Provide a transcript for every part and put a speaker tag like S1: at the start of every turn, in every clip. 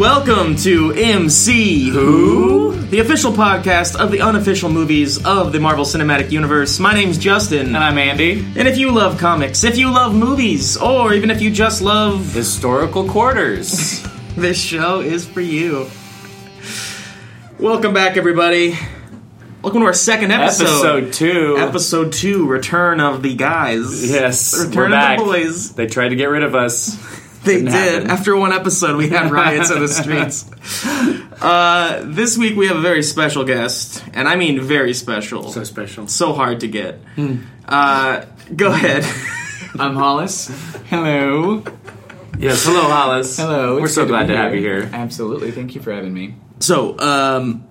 S1: welcome to MC Who, the official podcast of the unofficial movies of the Marvel Cinematic Universe. My name's Justin.
S2: And I'm Andy.
S1: And if you love comics, if you love movies, or even if you just love
S2: Historical quarters.
S1: this show is for you. Welcome back, everybody. Welcome to our second episode.
S2: Episode two.
S1: Episode two, Return of the Guys.
S2: Yes,
S1: Return
S2: we're
S1: of
S2: back.
S1: the Boys.
S2: They tried to get rid of us.
S1: They
S2: Didn't
S1: did.
S2: happen.
S1: After one episode, we had riots in the streets. Uh, this week, we have a very special guest, and I mean very special.
S2: So special.
S1: So hard to get. Uh, go ahead.
S3: I'm Hollis. Hello.
S2: Yes, hello, Hollis.
S3: Hello.
S2: We're so glad
S3: be
S2: to have you here.
S3: Absolutely. Thank you for having me.
S1: So, um,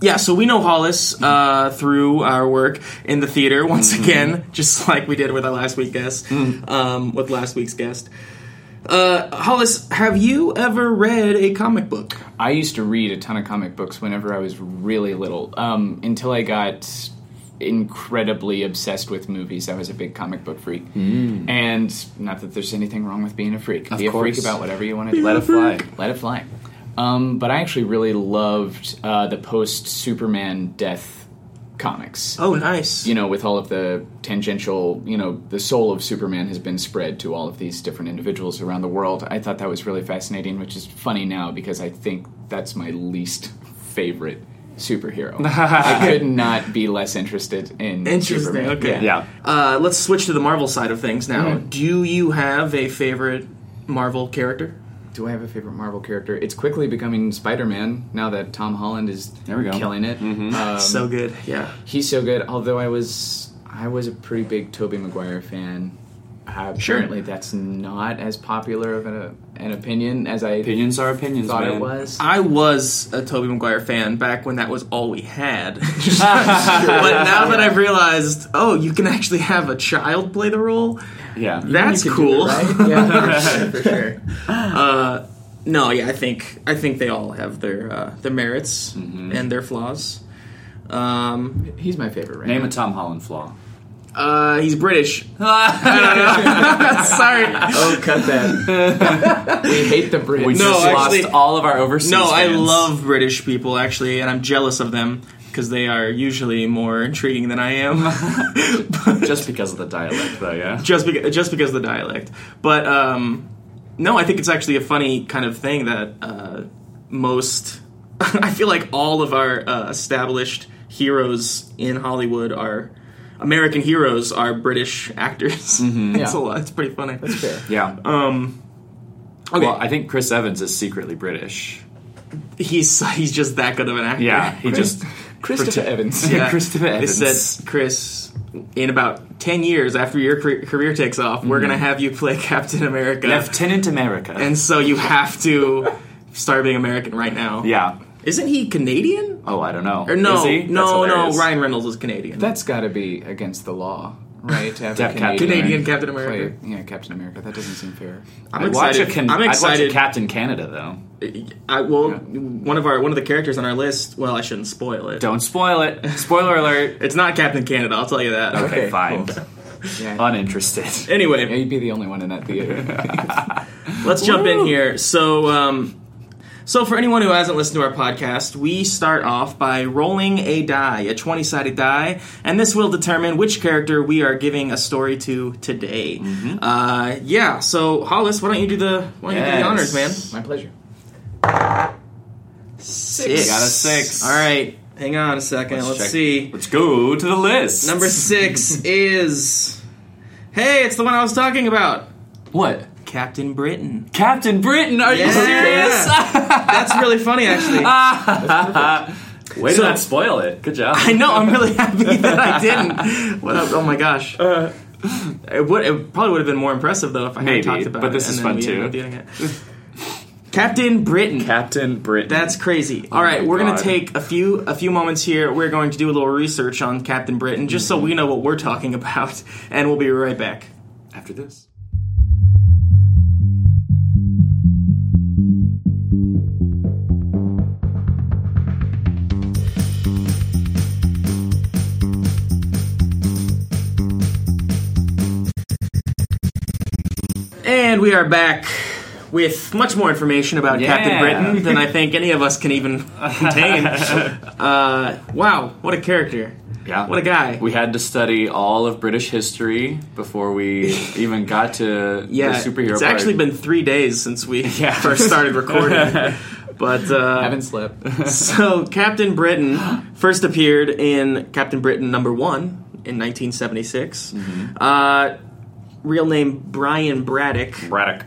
S1: yeah, so we know Hollis uh, through our work in the theater once
S2: Mm-hmm.
S1: again, just like we did with our last week guest,
S2: Mm.
S1: um, with last week's guest. Uh, Hollis, have you ever read a comic book?
S3: I used to read a ton of comic books whenever I was really little, um, until I got incredibly obsessed with movies. I was a big comic book freak. And not that there's anything wrong with being a freak. Be a freak about whatever you want to do.
S2: Let it fly.
S3: Let it fly. Um, but I actually really loved uh, the post Superman death comics.
S1: Oh, nice.
S3: you know, with all of the tangential, you know, the soul of Superman has been spread to all of these different individuals around the world. I thought that was really fascinating, which is funny now because I think that's my least favorite superhero. I could not be less interested in
S1: Interesting,
S3: Superman.
S1: okay.
S2: Yeah.
S1: Uh, let's switch to the Marvel side of things now.
S3: Mhm.
S1: Do you have a favorite Marvel character?
S3: Do I have a favorite Marvel character? It's quickly becoming Spider-Man now that Tom Holland is
S2: There we go.
S3: killing it. Um,
S1: so good, yeah.
S3: He's so good. Although I was, I was a pretty big Tobey Maguire fan. Uh,
S1: Sure.
S3: apparently, that's not as popular of a, an opinion as I
S2: Opinions are opinions,
S3: thought
S2: man.
S3: it was.
S1: I was a Tobey Maguire fan back when that was all we had. but now that I've realized, oh, you can actually have a child play the role,
S2: Yeah.
S1: that's
S3: You can do
S1: cool.
S3: it, right? Yeah, for sure, for sure.
S1: Uh, no, yeah, I think I think they all have their uh, their merits
S2: Mm-hmm.
S1: and their flaws. Um,
S3: He's my favorite. Right
S2: Name
S3: now.
S2: a Tom Holland flaw.
S1: uh, he's British. Sorry.
S3: Oh, cut that. we hate the Brits.
S2: We
S1: No,
S2: just
S1: actually-
S2: lost all of our overseas
S1: No, I love British people actually, and I'm jealous of them because they are usually more intriguing than I am. But-
S2: Just because of the dialect, though, yeah?
S1: just because just because of the dialect. But um, no, I think it's actually a funny kind of thing that uh, most. I feel like all of our uh, established heroes in Hollywood are American heroes are British actors. it's
S3: Yeah.
S1: a lot. It's pretty funny.
S3: That's fair.
S2: Yeah.
S1: Um, okay,
S2: Well, I think Chris Evans is secretly British.
S1: he's he's just that good of an actor.
S2: Yeah, he just.
S3: Christopher Evans.
S1: Yeah.
S2: Christopher
S1: They
S2: Evans.
S1: said, Chris, in about 10 years after your car- career takes off, we're going to mm-hmm. have you play Captain America.
S2: Lieutenant America.
S1: and so you have to start being American right now.
S2: yeah.
S1: Isn't he Canadian?
S2: Oh, I don't know.
S1: Or no,
S2: Is he?
S1: No, no. Ryan Reynolds is Canadian.
S3: That's got to be against the law, right? To have
S2: Yeah,
S3: a
S2: Cap-
S3: Canadian,
S1: Canadian Captain America.
S3: play- yeah, Captain America. That doesn't seem fair.
S1: I'm
S2: I'd watch,
S1: excited.
S2: a can-
S1: I'm
S2: I'd watch a Captain Canada, though.
S1: I, well,
S3: Yeah.
S1: one of our one of the characters on our list. Well, I shouldn't spoil it.
S2: Don't spoil it. Spoiler alert.
S1: It's not Captain Canada. I'll tell you that.
S2: Okay,
S3: Okay,
S2: fine.
S3: cool. Yeah.
S2: Uninterested.
S3: yeah,
S1: Anyway,
S3: you'd be the only one in that theater.
S1: let's jump in here. So, um, so for anyone who hasn't listened to our podcast, we start off by rolling a die, a twenty-sided die, and this will determine which character we are giving a story to today. Uh, yeah. So, Hollis, why don't you do the why don't you do the honors, man?
S3: my pleasure.
S1: Six.
S2: Got a six.
S1: All right. Hang on a 2nd Let's, see.
S2: Let's go to the list.
S1: Number six is. Hey, it's the one I was talking about.
S2: What?
S1: Captain Britain.
S2: Captain Britain. Are you serious?
S1: That's really funny, actually.
S2: Way
S1: So-
S2: to not spoil it. Good job.
S1: I know. I'm really happy that I didn't. What up? Oh my gosh. Uh, it would. It probably would have been more impressive though if I
S2: Maybe,
S1: had talked about
S2: but
S1: it.
S2: But this
S1: and
S2: is fun, too.
S1: doing it. Captain Britain.
S2: Captain Britain.
S1: That's crazy. Oh All right, we're gonna take a few a few moments here. We're going to do a little research on Captain Britain, just so mm-hmm. we know what we're talking about, and we'll be right back.
S2: after this.
S1: And we are back with much more information about Captain Britain than I think any of us can even contain. uh, wow, what a character!
S2: Yeah.
S1: What a guy!
S2: We had to study all of British history before we even got to
S1: yeah,
S2: the superhero
S1: it's
S2: part.
S1: actually been three days since we
S2: Yeah.
S1: first started recording. But uh,
S3: Haven't slept.
S1: so Captain Britain first appeared in Captain Britain number one in 1976.
S2: Mm-hmm.
S1: Uh, real name Brian Braddock.
S2: Braddock.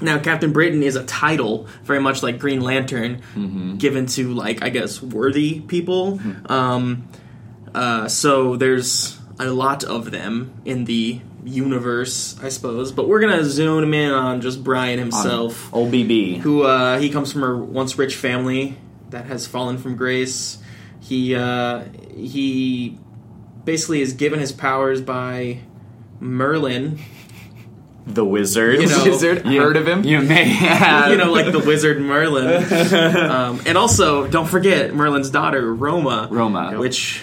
S1: Now, Captain Britain is a title, very much like Green Lantern,
S2: Mm-hmm.
S1: given to like I guess worthy people. Um, uh, so there's a lot of them in the universe, I suppose. But we're gonna zoom in on just Brian himself
S2: Old BB.
S1: who uh, he comes from a once rich family that has fallen from grace. He uh, he basically is given his powers by Merlin,
S2: The wizard.
S1: You know,
S3: Wizard,
S2: You-
S3: heard of him?
S2: You may have.
S1: you know, like the wizard Merlin. Um, and also, don't forget Merlin's daughter Roma.
S2: Roma.
S1: which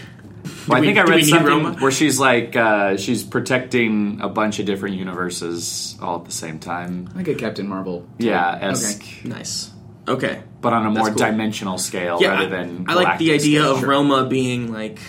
S2: Well, I
S1: do we-
S2: think I read
S1: need
S2: something
S1: Roma?
S2: where she's like uh, she's protecting a bunch of different universes all at the same time.
S3: Like a Captain Marvel.
S2: Yeah, esque,
S1: nice. Okay,
S2: but on a more
S1: cool.
S2: dimensional scale
S1: yeah,
S2: rather
S1: I-
S2: than.
S1: I, like the idea
S2: scale.
S1: of Roma being like,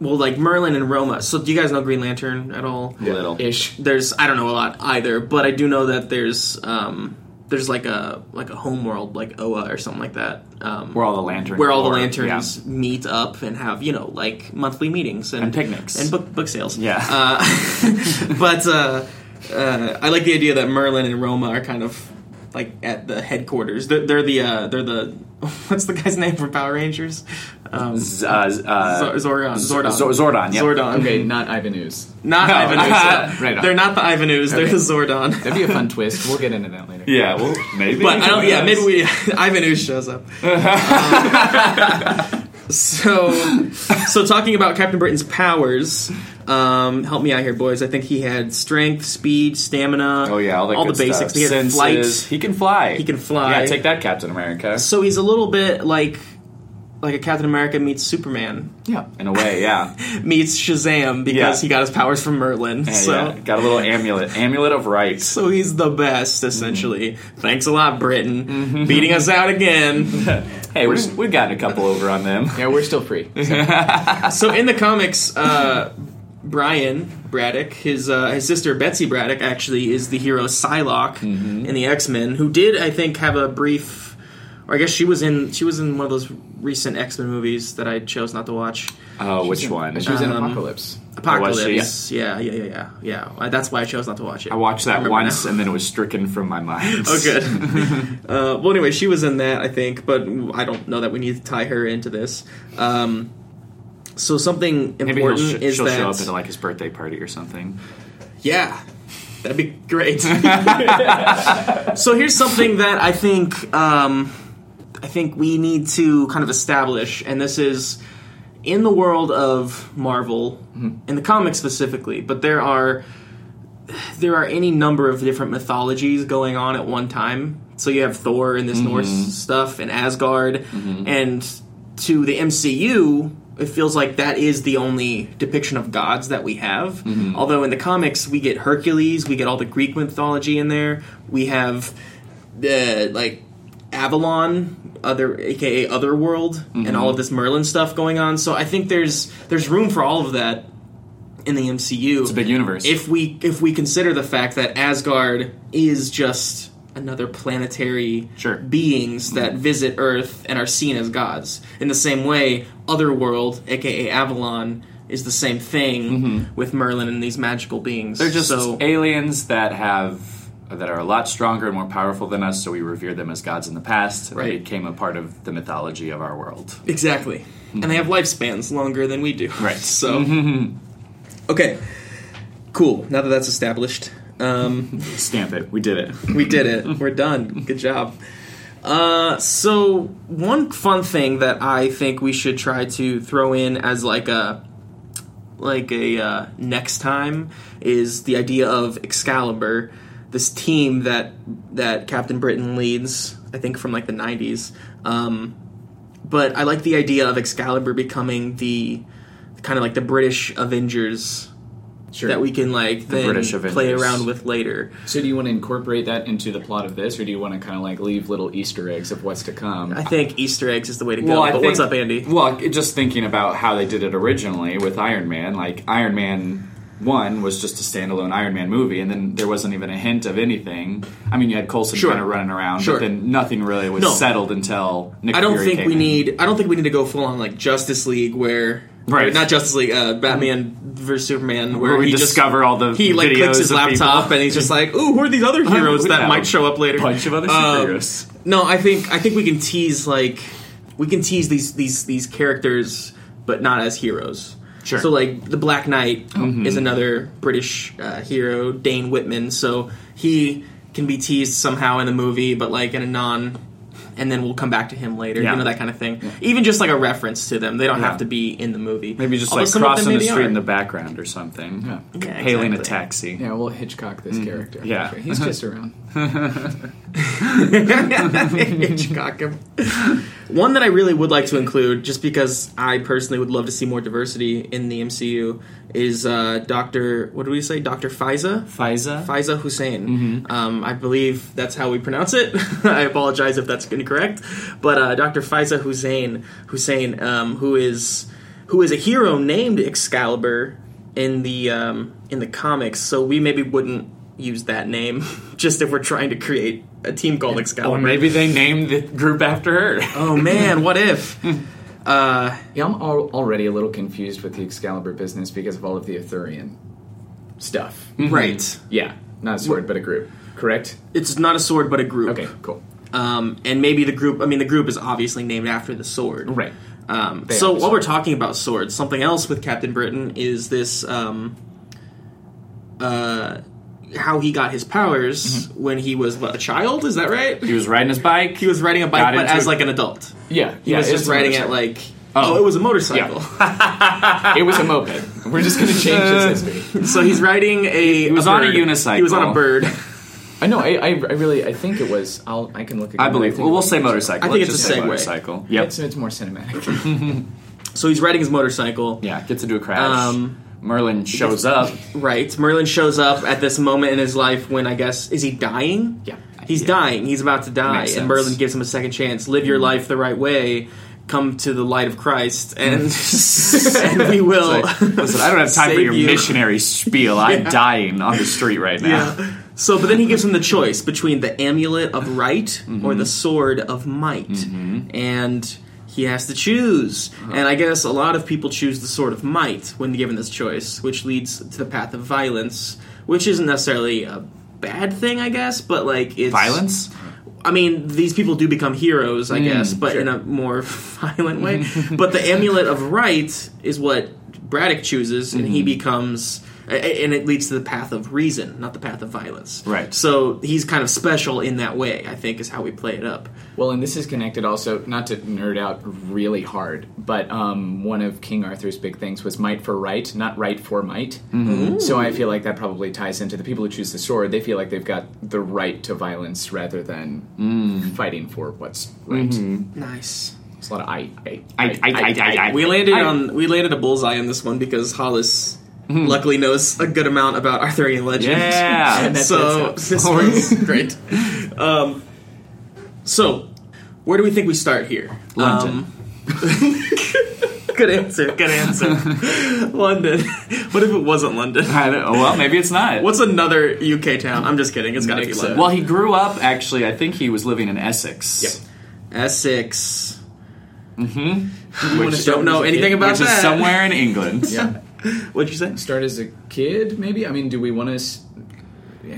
S1: well, like Merlin and Roma. So, do you guys know Green Lantern at all?
S2: Little.
S3: Ish.
S1: there's I don't know a lot either, but I do know that there's um there's like a like a homeworld like Oa or something like that. Um,
S2: Where all the lanterns.
S1: where all the lanterns meet up and have you know like monthly meetings and,
S2: And picnics.
S1: and book book sales.
S2: Yeah.
S1: Uh, but uh, uh, I like the idea that Merlin and Roma are kind of like at the headquarters. They're, they're the uh, they're the what's the guy's name from Power Rangers? Um,
S2: Z- uh, uh,
S1: Zor- Zordon. Zordon.
S2: Z- Zordon. Yeah.
S1: Zordon.
S3: Okay, not Ivan Ooze.
S1: Not
S2: No.
S1: Ivan Ooze.
S3: Right on.
S1: They're not the Ivan Ooze.
S3: They're
S1: the Zordon.
S3: That'd be a fun twist. We'll get into that later.
S2: Yeah. Well, maybe.
S1: But I don't. Yeah, maybe we Ivan Ooze shows up. Um, so, so talking about Captain Britain's powers, um, help me out here, boys. I think he had strength, speed, stamina.
S2: Oh yeah, all, that
S1: all the basics.
S2: Stuff.
S1: He had
S2: Senses.
S1: flight.
S2: He can fly.
S1: He can fly.
S2: Yeah, take that, Captain America.
S1: So he's a little bit like like a Captain America meets Superman
S3: Yeah.
S2: In a way, yeah.
S1: meets Shazam because
S2: Yeah.
S1: he got his powers from Merlin.
S2: Yeah,
S1: so.
S2: yeah. got a little amulet, amulet of right.
S1: So he's the best, essentially.
S2: Mm-hmm.
S1: Thanks a lot, Britain. Beating us out again.
S2: Hey, we're, we've gotten a couple over on them.
S3: Yeah, we're still free.
S1: so in the comics, uh, Brian Braddock, his uh, his sister Betsy Braddock, actually is the hero Psylocke
S2: Mm-hmm.
S1: in the X Men, who did I think have a brief, or I guess she was in she was in one of those recent X Men movies that I chose not to watch.
S2: Oh, which one?
S3: She was in
S1: Um,
S3: Apocalypse.
S1: Apocalypse. Yeah, yeah, yeah, yeah, yeah. Uh, That's why I chose not to watch it.
S2: I watched that
S1: remember
S2: once,
S1: now.
S2: and then it was stricken from my mind.
S1: Oh, good. uh, well, anyway, she was in that, I think, but I don't know that we need to tie her into this. Um, so something important
S2: sh-
S1: is
S2: she'll
S1: that
S2: show up at like his birthday party or something.
S1: yeah, that'd be great. so here's something that I think um, I think we need to kind of establish, and this is in the world of Marvel, mm-hmm. in the comics specifically, but there are there are any number of different mythologies going on at one time. So you have Thor and this mm-hmm. Norse stuff and Asgard, mm-hmm. and to the MCU, it feels like that is the only depiction of gods that we have. Mm-hmm. Although in the comics, we get Hercules, we get all the Greek mythology in there. We have the like Avalon, other aka Otherworld, and mm-hmm. all of this Merlin stuff going on. So I think there's there's room for all of that in the MCU.
S2: It's a big universe.
S1: if we if we consider the fact that Asgard is just another planetary
S2: Sure.
S1: beings that mm-hmm. visit Earth and are seen as gods. In the same way, Otherworld, aka Avalon, is the same thing mm-hmm. with Merlin and these magical beings.
S2: They're just
S1: so
S2: aliens that have that are a lot stronger and more powerful than us, so we revere them as gods in the past. and They
S1: Right.
S2: became a part of the mythology of our world.
S1: exactly, and they mm-hmm. have lifespans longer than we do.
S2: Right.
S1: So, okay, cool. Now that that's established. Um,
S2: Stamp it. We did it.
S1: We did it. We're done. Good job. Uh, so one fun thing that I think we should try to throw in as like a like a uh, next time is the idea of Excalibur, this team that that Captain Britain leads. I think from like the '90s. Um, but I like the idea of Excalibur becoming the kind of like the British Avengers
S3: Sure.
S1: that we can like then
S2: British
S1: play around with later.
S3: So do you want to incorporate that into the plot of this, or do you want to kind of like leave little Easter eggs of what's to come?
S1: I think Easter eggs is the way to go.
S2: I
S1: but
S2: think-
S1: what's up, Andy?
S2: Well, just thinking about how they did it originally with Iron Man, like Iron Man One was just a standalone Iron Man movie, and then there wasn't even a hint of anything. I mean, you had Coulson
S1: Sure.
S2: kind of running around,
S1: Sure.
S2: but then nothing really was
S1: No.
S2: settled until Nick
S1: I don't
S2: Fury
S1: think
S2: came
S1: we
S2: in.
S1: need. I don't think we need to go full on like Justice League, where
S2: Right.
S1: not Justice League, uh, Batman versus Superman, where,
S2: where we
S1: he just
S2: discover all the
S1: he like clicks his laptop
S2: people.
S1: and he's just like, "Ooh, who are these other heroes
S2: we
S1: that might show up later?"
S2: bunch of other
S1: Um,
S2: superheroes.
S1: No, I think I think we can tease like we can tease these these these characters, but not as heroes.
S2: Sure.
S1: So like the Black Knight
S2: Mm-hmm.
S1: is another British uh, hero, Dane Whitman. So he can be teased somehow in the movie, but like in a non. And then we'll come back to him later,
S2: Yeah.
S1: you know that kind of thing. Even just like a reference to them, they don't
S2: Yeah.
S1: have to be in the movie.
S2: Maybe just
S1: Although
S2: like
S1: some of them
S2: crossing the street
S1: are.
S2: in the background or something.
S3: Yeah.
S1: Yeah,
S2: Hailing a taxi.
S3: yeah, we'll Hitchcock this mm. character.
S2: Yeah.
S3: he's just around.
S1: Hitchcock him. One that I really would like to include, just because I personally would love to see more diversity in the MCU, is uh, Doctor. What do we say? Doctor Fiza.
S2: Fiza.
S1: Fiza Hussein. Um, I believe that's how we pronounce it. I apologize if that's incorrect, but uh, Doctor Fiza Hussein, Hussein, um, who is who is a hero named Excalibur in the um, in the comics. So we maybe wouldn't use that name just if we're trying to create a team called Excalibur.
S2: Or maybe they named the group after her.
S1: Oh man, what if? Uh,
S3: Yeah, I'm al- already a little confused with the Excalibur business because of all of the Arthurian stuff.
S1: Right.
S3: Yeah, not a sword, but a group. Correct.
S1: It's not a sword, but a group.
S3: Okay, cool.
S1: Um, and maybe the group. I mean, the group is obviously named after the sword.
S3: Right.
S1: Um,
S3: They
S1: so
S3: are the
S1: while
S3: sword.
S1: we're talking about swords, something else with Captain Britain is this. Um, uh, how he got his powers
S3: Mm-hmm.
S1: when he was what, a child? Is that right?
S2: He was riding his bike.
S1: He was riding a bike, but as
S2: it.
S1: like an adult.
S3: Yeah,
S1: He
S3: yeah,
S1: was just riding it like. Oh. it was a motorcycle.
S3: it was a moped. We're just going to change this history.
S1: so he's riding a. He
S2: was on a unicycle.
S1: He was on a bird.
S3: I know. I, I, I really. I think it was. I'll. I can look. Again,
S2: I believe.
S3: think
S2: Well, we'll say motorcycle.
S1: I think
S2: Let's
S1: it's
S2: just
S1: a
S2: say
S1: segue.
S2: motorcycle. Yep.
S3: It's, it's more cinematic.
S1: So he's riding his motorcycle.
S2: Yeah. Gets into a crash.
S1: Um,
S2: Merlin shows up.
S1: Right. Merlin shows up at this moment in his life when I guess is he dying?
S3: yeah.
S1: He's
S2: Yeah.
S1: dying. He's about to die,
S2: Makes
S1: and
S2: sense.
S1: Merlin gives him a second chance. Live your mm-hmm. life the right way. Come to the light of Christ, and mm-hmm. and we will.
S2: Like, Listen, I don't have time for your
S1: you.
S2: missionary spiel. I'm dying on the street right now.
S1: Yeah. So, but then he gives him the choice between the amulet of right mm-hmm. or the sword of might, and he has to choose. Uh-huh. And I guess a lot of people choose the sword of might when given this choice, which leads to the path of violence, which isn't necessarily a bad thing, I guess, but like it's
S2: Violence?
S1: I mean, these people do become heroes, I hmm, guess, but in a more violent way. but the amulet of right is what Braddock chooses, and he hmm. becomes, a- a- and it leads to the path of reason, not the path of violence.
S2: Right.
S1: So he's kind of special in that way. I think is how we play it up.
S3: Well, and this is connected also, not to nerd out really hard, but um, one of King Arthur's big things was might for right, not right for might. Mm-hmm. So I feel like that probably ties into the people who choose the sword. They feel like they've got the right to violence rather than mm. fighting for what's right. Mm-hmm.
S1: Nice.
S3: It's a lot of I, I,
S2: I- I- I- I-
S1: We landed
S2: I-
S1: on we landed a bullseye on this one because Hollis luckily knows a good amount about Arthurian legend.
S2: Yeah.
S1: So this was great. Um, so where do we think we start here?
S2: London.
S1: Um, good answer. Good answer. London. What if it wasn't London?
S2: I don't, well, maybe it's not.
S1: What's another UK town? I'm just kidding. It's got to be London.
S2: well, he grew up, actually, I think he was living in Essex.
S3: Yep.
S1: Essex.
S3: Mm-hmm.
S1: Which don't know anything about
S2: Which
S1: that.
S2: is somewhere in England.
S3: Yeah.
S1: What'd you say?
S3: Start as a kid, maybe? I mean, do we want to s-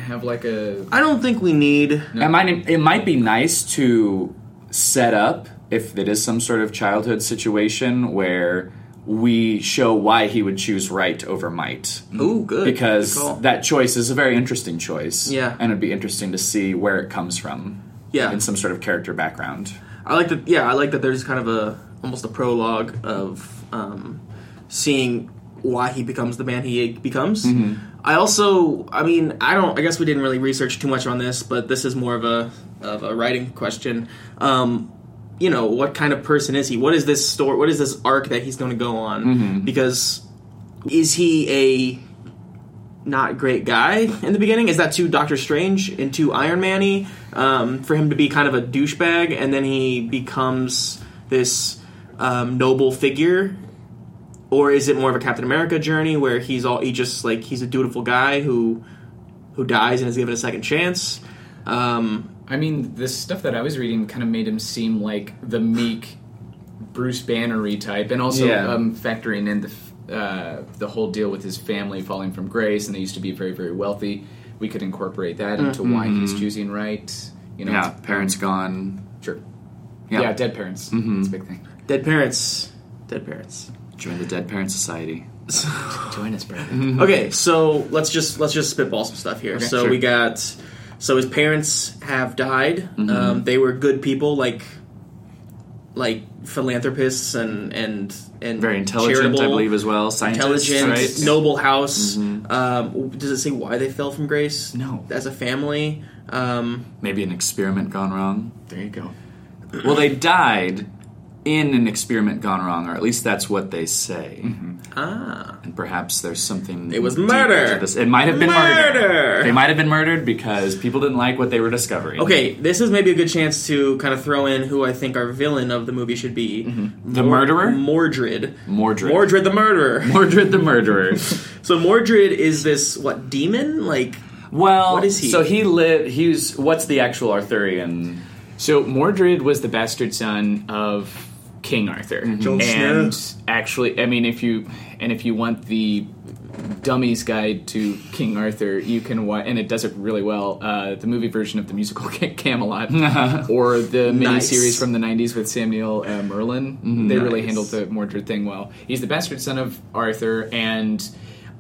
S3: have like a.
S1: I don't think we need.
S2: It might, it might be nice to set up, if it is some sort of childhood situation, where we show why he would choose right over might.
S1: Ooh, good.
S2: Because
S1: Good
S2: that choice is a very interesting choice.
S1: Yeah.
S2: And it'd be interesting to see where it comes from.
S1: Yeah.
S2: In some sort of character background.
S1: I like that. Yeah, I like that. There's kind of a almost a prologue of um, seeing why he becomes the man he becomes. I also, I mean, I don't. I guess we didn't really research too much on this, but this is more of a of a writing question. Um, you know, what kind of person is he? What is this story? What is this arc that he's going to go on? Because is he a not great guy in the beginning. Is that too Doctor Strange and too Iron Man-y um, for him to be kind of a douchebag, and then he becomes this um, noble figure? Or is it more of a Captain America journey where he's all he just like he's a dutiful guy who who dies and is given a second chance? Um,
S3: I mean, the stuff that I was reading kind of made him seem like the meek Bruce Bannery type, and also
S2: Yeah.
S3: um, factoring in the uh, the whole deal with his family falling from grace, and they used to be very very wealthy. We could incorporate that into why he's choosing right. You know,
S2: yeah, parents gone.
S3: Sure.
S2: Yeah.
S3: Yeah, dead parents. It's a big thing.
S1: dead parents, dead parents.
S2: Join the Dead Parent Society.
S3: Join us, brother.
S1: Okay, so let's just let's just spitball some stuff here.
S3: Okay,
S1: so
S2: sure.
S1: we got so his parents have died. Um, they were good people, like like philanthropists and and and
S2: Very intelligent, I believe, as well. Scientists,
S1: intelligent,
S2: right?
S1: noble house. Um, does it say why they fell from grace?
S3: No.
S1: as a family. Um,
S2: Maybe an experiment gone wrong.
S3: There you go.
S2: Well, they died in an experiment gone wrong, or at least that's what they say.
S1: ah,
S2: And perhaps there's something.
S1: It was murder.
S2: This. It might have been murder.
S1: Murder.
S2: They might have been murdered because people didn't like what they were discovering.
S1: okay. This is maybe a good chance to kind of throw in who I think our villain of the movie should be.
S2: The murderer?
S1: Mordred.
S2: Mordred.
S1: Mordred the murderer.
S2: Mordred the murderer.
S1: So Mordred is this what demon? Like
S2: well,
S1: What is he?
S2: So he lived. He's what's the actual Arthurian?
S3: So Mordred was the bastard son of King Arthur,
S1: Jon
S3: and
S1: Snow.
S3: actually, I mean, if you and if you want the Dummy's Guide to King Arthur, you can watch, and it does it really well. Uh, the movie version of the musical Camelot, or the
S1: Nice.
S3: miniseries from the '90s with Sam Neill uh, Merlin. They really
S1: Nice.
S3: handled the Mordred thing well. He's the bastard son of Arthur, and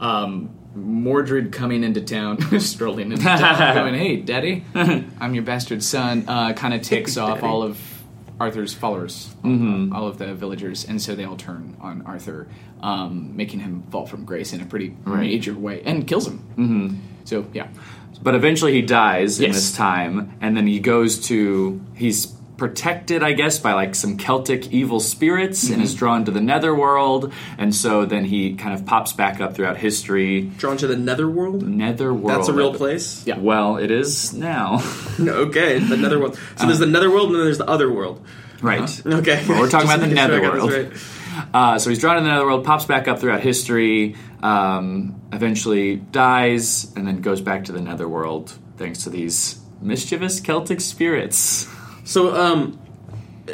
S3: um, Mordred coming into town, strolling into town, going, "Hey, Daddy, I'm your bastard son." Uh, kind of ticks off all of Arthur's followers, uh, all of the villagers, and so they all turn on Arthur, um, making him fall from grace in a pretty major way, and kills him. Mm-hmm. So yeah,
S2: But eventually he dies in
S3: Yes.
S2: this time, and then he goes to. He's protected, I guess, by like some Celtic evil spirits, and is drawn to the netherworld, and so then he kind of pops back up throughout history.
S1: drawn to the netherworld.
S2: Netherworld.
S1: That's a real place.
S3: Yeah.
S2: Well, it is now.
S1: Okay, the netherworld. So there's the netherworld and then there's the other world.
S2: right.
S1: Okay,
S2: Well, we're talking about the
S1: making sure I got this
S2: netherworld.
S1: right.
S2: Uh, so he's drawn to the netherworld, pops back up throughout history, um, eventually dies, and then goes back to the netherworld thanks to these mischievous Celtic spirits.
S1: So, um,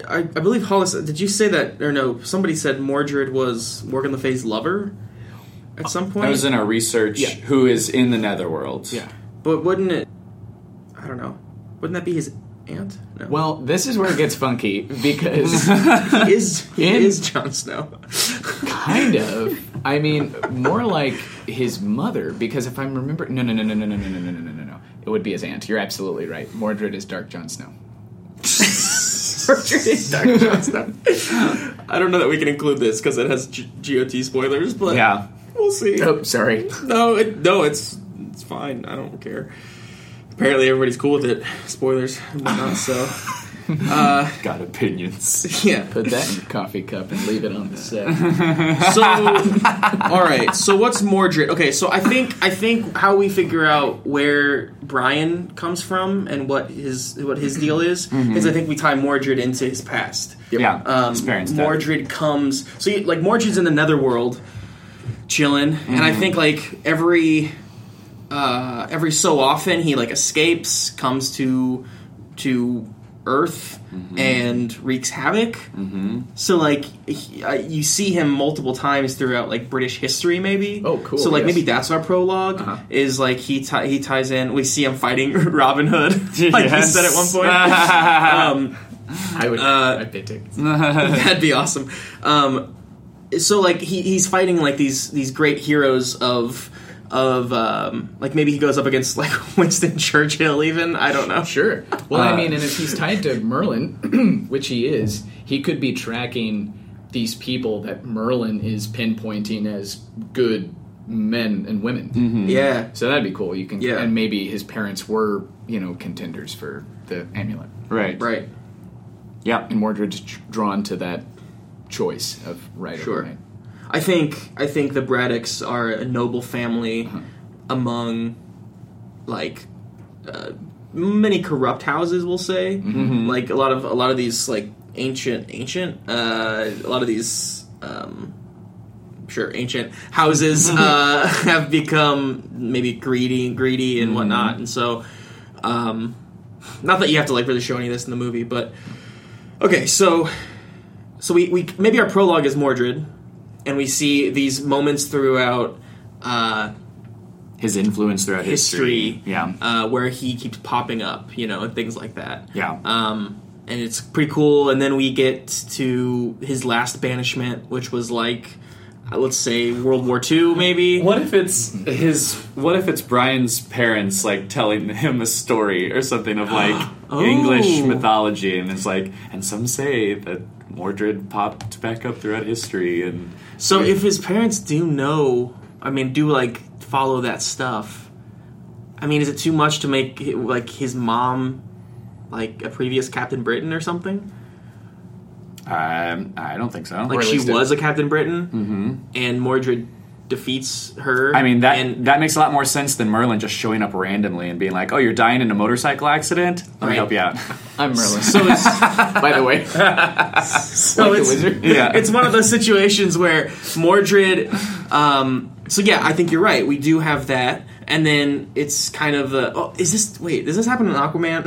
S1: I, I believe Hollis. Did you say that or no? Somebody said Mordred was Morgan Le Fay's lover at some point.
S2: I was in our research.
S3: Yeah.
S2: Who is in the netherworld?
S3: yeah.
S1: but wouldn't it? I don't know. Wouldn't that be his aunt? No.
S3: Well, this is where it gets funky because
S1: he is he
S3: In-
S1: is Jon Snow.
S3: kind of. I mean, more like his mother because if I'm remember, no, no, no, no, no, no, no, no, no, no, no, no. It would be his aunt. You're absolutely right. Mordred is Dark Jon Snow.
S1: Mordred is Dark I don't know that we can include this because it has G- GOT spoilers, but
S2: Yeah.
S1: we'll see.
S3: Oh, sorry.
S1: No, it, no, it's it's fine. I don't care. Apparently, everybody's cool with it. Spoilers, and whatnot. So,
S2: Got opinions.
S1: yeah.
S3: Put that in your coffee cup and leave it on the set.
S1: So, all right. So, what's Mordred? Okay, so I think I think how we figure out where Brian comes from and what his what his deal is is I think we tie Mordred into his past.
S2: Yeah.
S1: Um,
S2: his parents died.
S1: Mordred comes. So, you, like, Mordred's in the Netherworld, chilling, and I think like every uh, every so often he like escapes, comes to to Earth, and wreaks havoc. Mm-hmm. So like he, uh, you see him multiple times throughout like British history, maybe.
S3: Oh, cool,
S1: So like
S3: yes.
S1: maybe that's our prologue
S3: Uh-huh.
S1: is like he ti- he ties in. We see him fighting Robin Hood, like he said at one point. um,
S3: I would.
S1: Uh,
S3: I'd pay tickets.
S1: That'd be awesome. Um, so like he, he's fighting like these these great heroes of of um, like maybe he goes up against like Winston Churchill even I don't know.
S3: Sure. Well, I
S2: Uh,
S3: mean, and if he's tied to Merlin, which he is, he could be tracking these people that Merlin is pinpointing as good men and women.
S1: Yeah.
S3: So that'd be cool. You can,
S1: Yeah.
S3: and maybe his parents were, you know, contenders for the amulet,
S2: right.
S1: Right.
S2: Yeah.
S3: and Mordred's drawn to that choice of right
S1: Sure.
S3: or right.
S1: I think I think the Braddocks are a noble family. among like uh, many corrupt houses. We'll say like a lot of a lot of these like ancient ancient uh, a lot of these. Um, sure ancient houses uh, have become maybe greedy greedy and whatnot and so um, not that you have to like really show any of this in the movie but okay so so we, we maybe our prologue is mordred and we see these moments throughout uh,
S2: His influence throughout history.
S1: history
S2: Yeah.
S1: uh, where he keeps popping up you know and things like that
S2: Yeah.
S1: um, and it's pretty cool. And then we get to his last banishment, which was like, Uh, let's say World War II, maybe.
S2: What if it's his? What if it's Brian's parents like telling him a story or something of like
S1: Oh.
S2: English mythology, and it's like, and some say that Mordred popped back up throughout history, and
S1: So if his parents do know, I mean, do like follow that stuff. I mean, is it too much to make like his mom like a previous Captain Britain or something?
S2: Um, I don't think so.
S1: Like she
S3: least it-
S1: was a Captain Britain, and Mordred defeats her.
S2: I mean that
S1: and
S2: that makes a lot more sense than Merlin just showing up randomly and being like, "Oh, you're dying in a motorcycle accident. Let me help you out."
S3: I'm Merlin.
S1: so it's
S3: by the way,
S1: so
S3: like the
S1: it's,
S3: wizard.
S2: yeah,
S1: it's one of those situations where Mordred. Um, so yeah, I think you're right. We do have that, and then it's kind of the. Oh, is this? Wait, does this happen in Aquaman?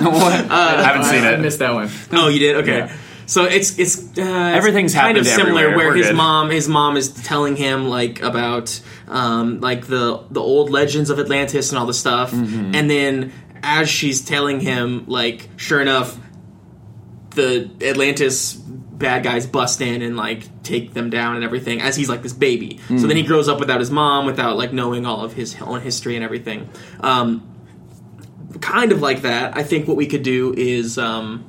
S2: what? I haven't seen
S3: I, I
S2: it.
S3: missed that one.
S1: oh, you did. Okay.
S3: Yeah.
S1: So it's it's uh,
S2: Everything's
S1: kind of similar
S2: everywhere.
S1: where
S2: We're
S1: his
S2: good.
S1: mom his mom is telling him like about um, like the the old legends of Atlantis and all the stuff,
S2: Mm-hmm.
S1: and then as she's telling him like sure enough the Atlantis bad guys bust in and like take them down and everything as he's like this baby. So then he grows up without his mom, without like knowing all of his own history and everything. Um, kind of like that. I think what we could do is um,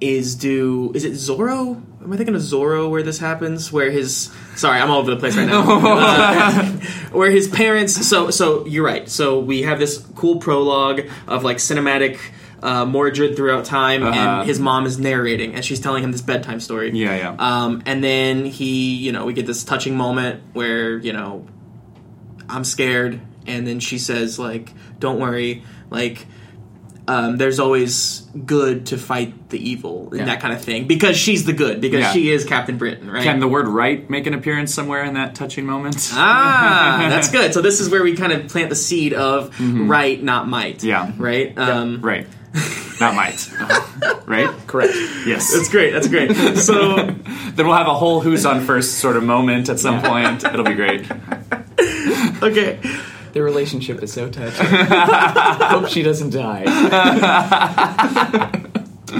S1: is do is it Zorro? Am I thinking of Zorro where this happens? Where his sorry, I'm all over the place right now. Uh, where his parents. So so you're right. So we have this cool prologue of like cinematic. Uh, Mordred throughout time,
S2: Uh-huh.
S1: and his mom is narrating, and she's telling him this bedtime story.
S2: Yeah, yeah.
S1: Um, and then he, you know, we get this touching moment where, you know, I'm scared, and then she says, like, don't worry, like, um, there's always good to fight the evil and
S3: Yeah.
S1: that kind of thing because she's the good because
S2: Yeah.
S1: she is Captain Britain, right?
S2: Can the word "right" make an appearance somewhere in that touching moment?
S1: ah, that's good. So this is where we kind of plant the seed of right, not might.
S2: Mm-hmm. Yeah.
S1: right. Um,
S2: Right. Not might. right?
S3: Correct.
S2: Yes.
S1: That's great. That's great. So
S2: then we'll have a whole who's on first sort of moment at some point. It'll be great.
S1: okay.
S3: Their relationship is so touching. Hope she doesn't die.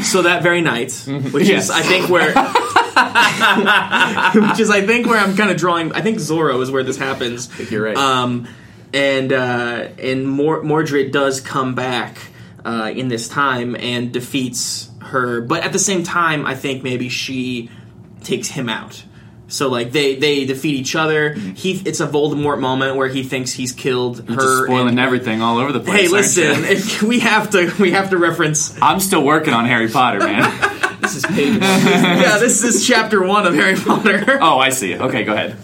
S1: So that very night, which
S2: Yes.
S1: is I think where, which is I think where I'm kind of drawing. I think Zorro is where this happens. I
S3: think you're right.
S1: Um, and uh, and Mor- Mordred does come back uh, in this time and defeats her, but at the same time, I think maybe she takes him out. So like they they defeat each other. Mm-hmm. He it's a Voldemort moment where he thinks he's killed
S2: You're
S1: her.
S2: spoiling
S1: and-
S2: everything all over the place.
S1: Hey, listen! If we have to, we have to reference
S2: I'm still working on Harry Potter, man.
S3: This is page
S1: yeah, this is chapter one of Harry Potter.
S2: oh, I see. Okay, go ahead.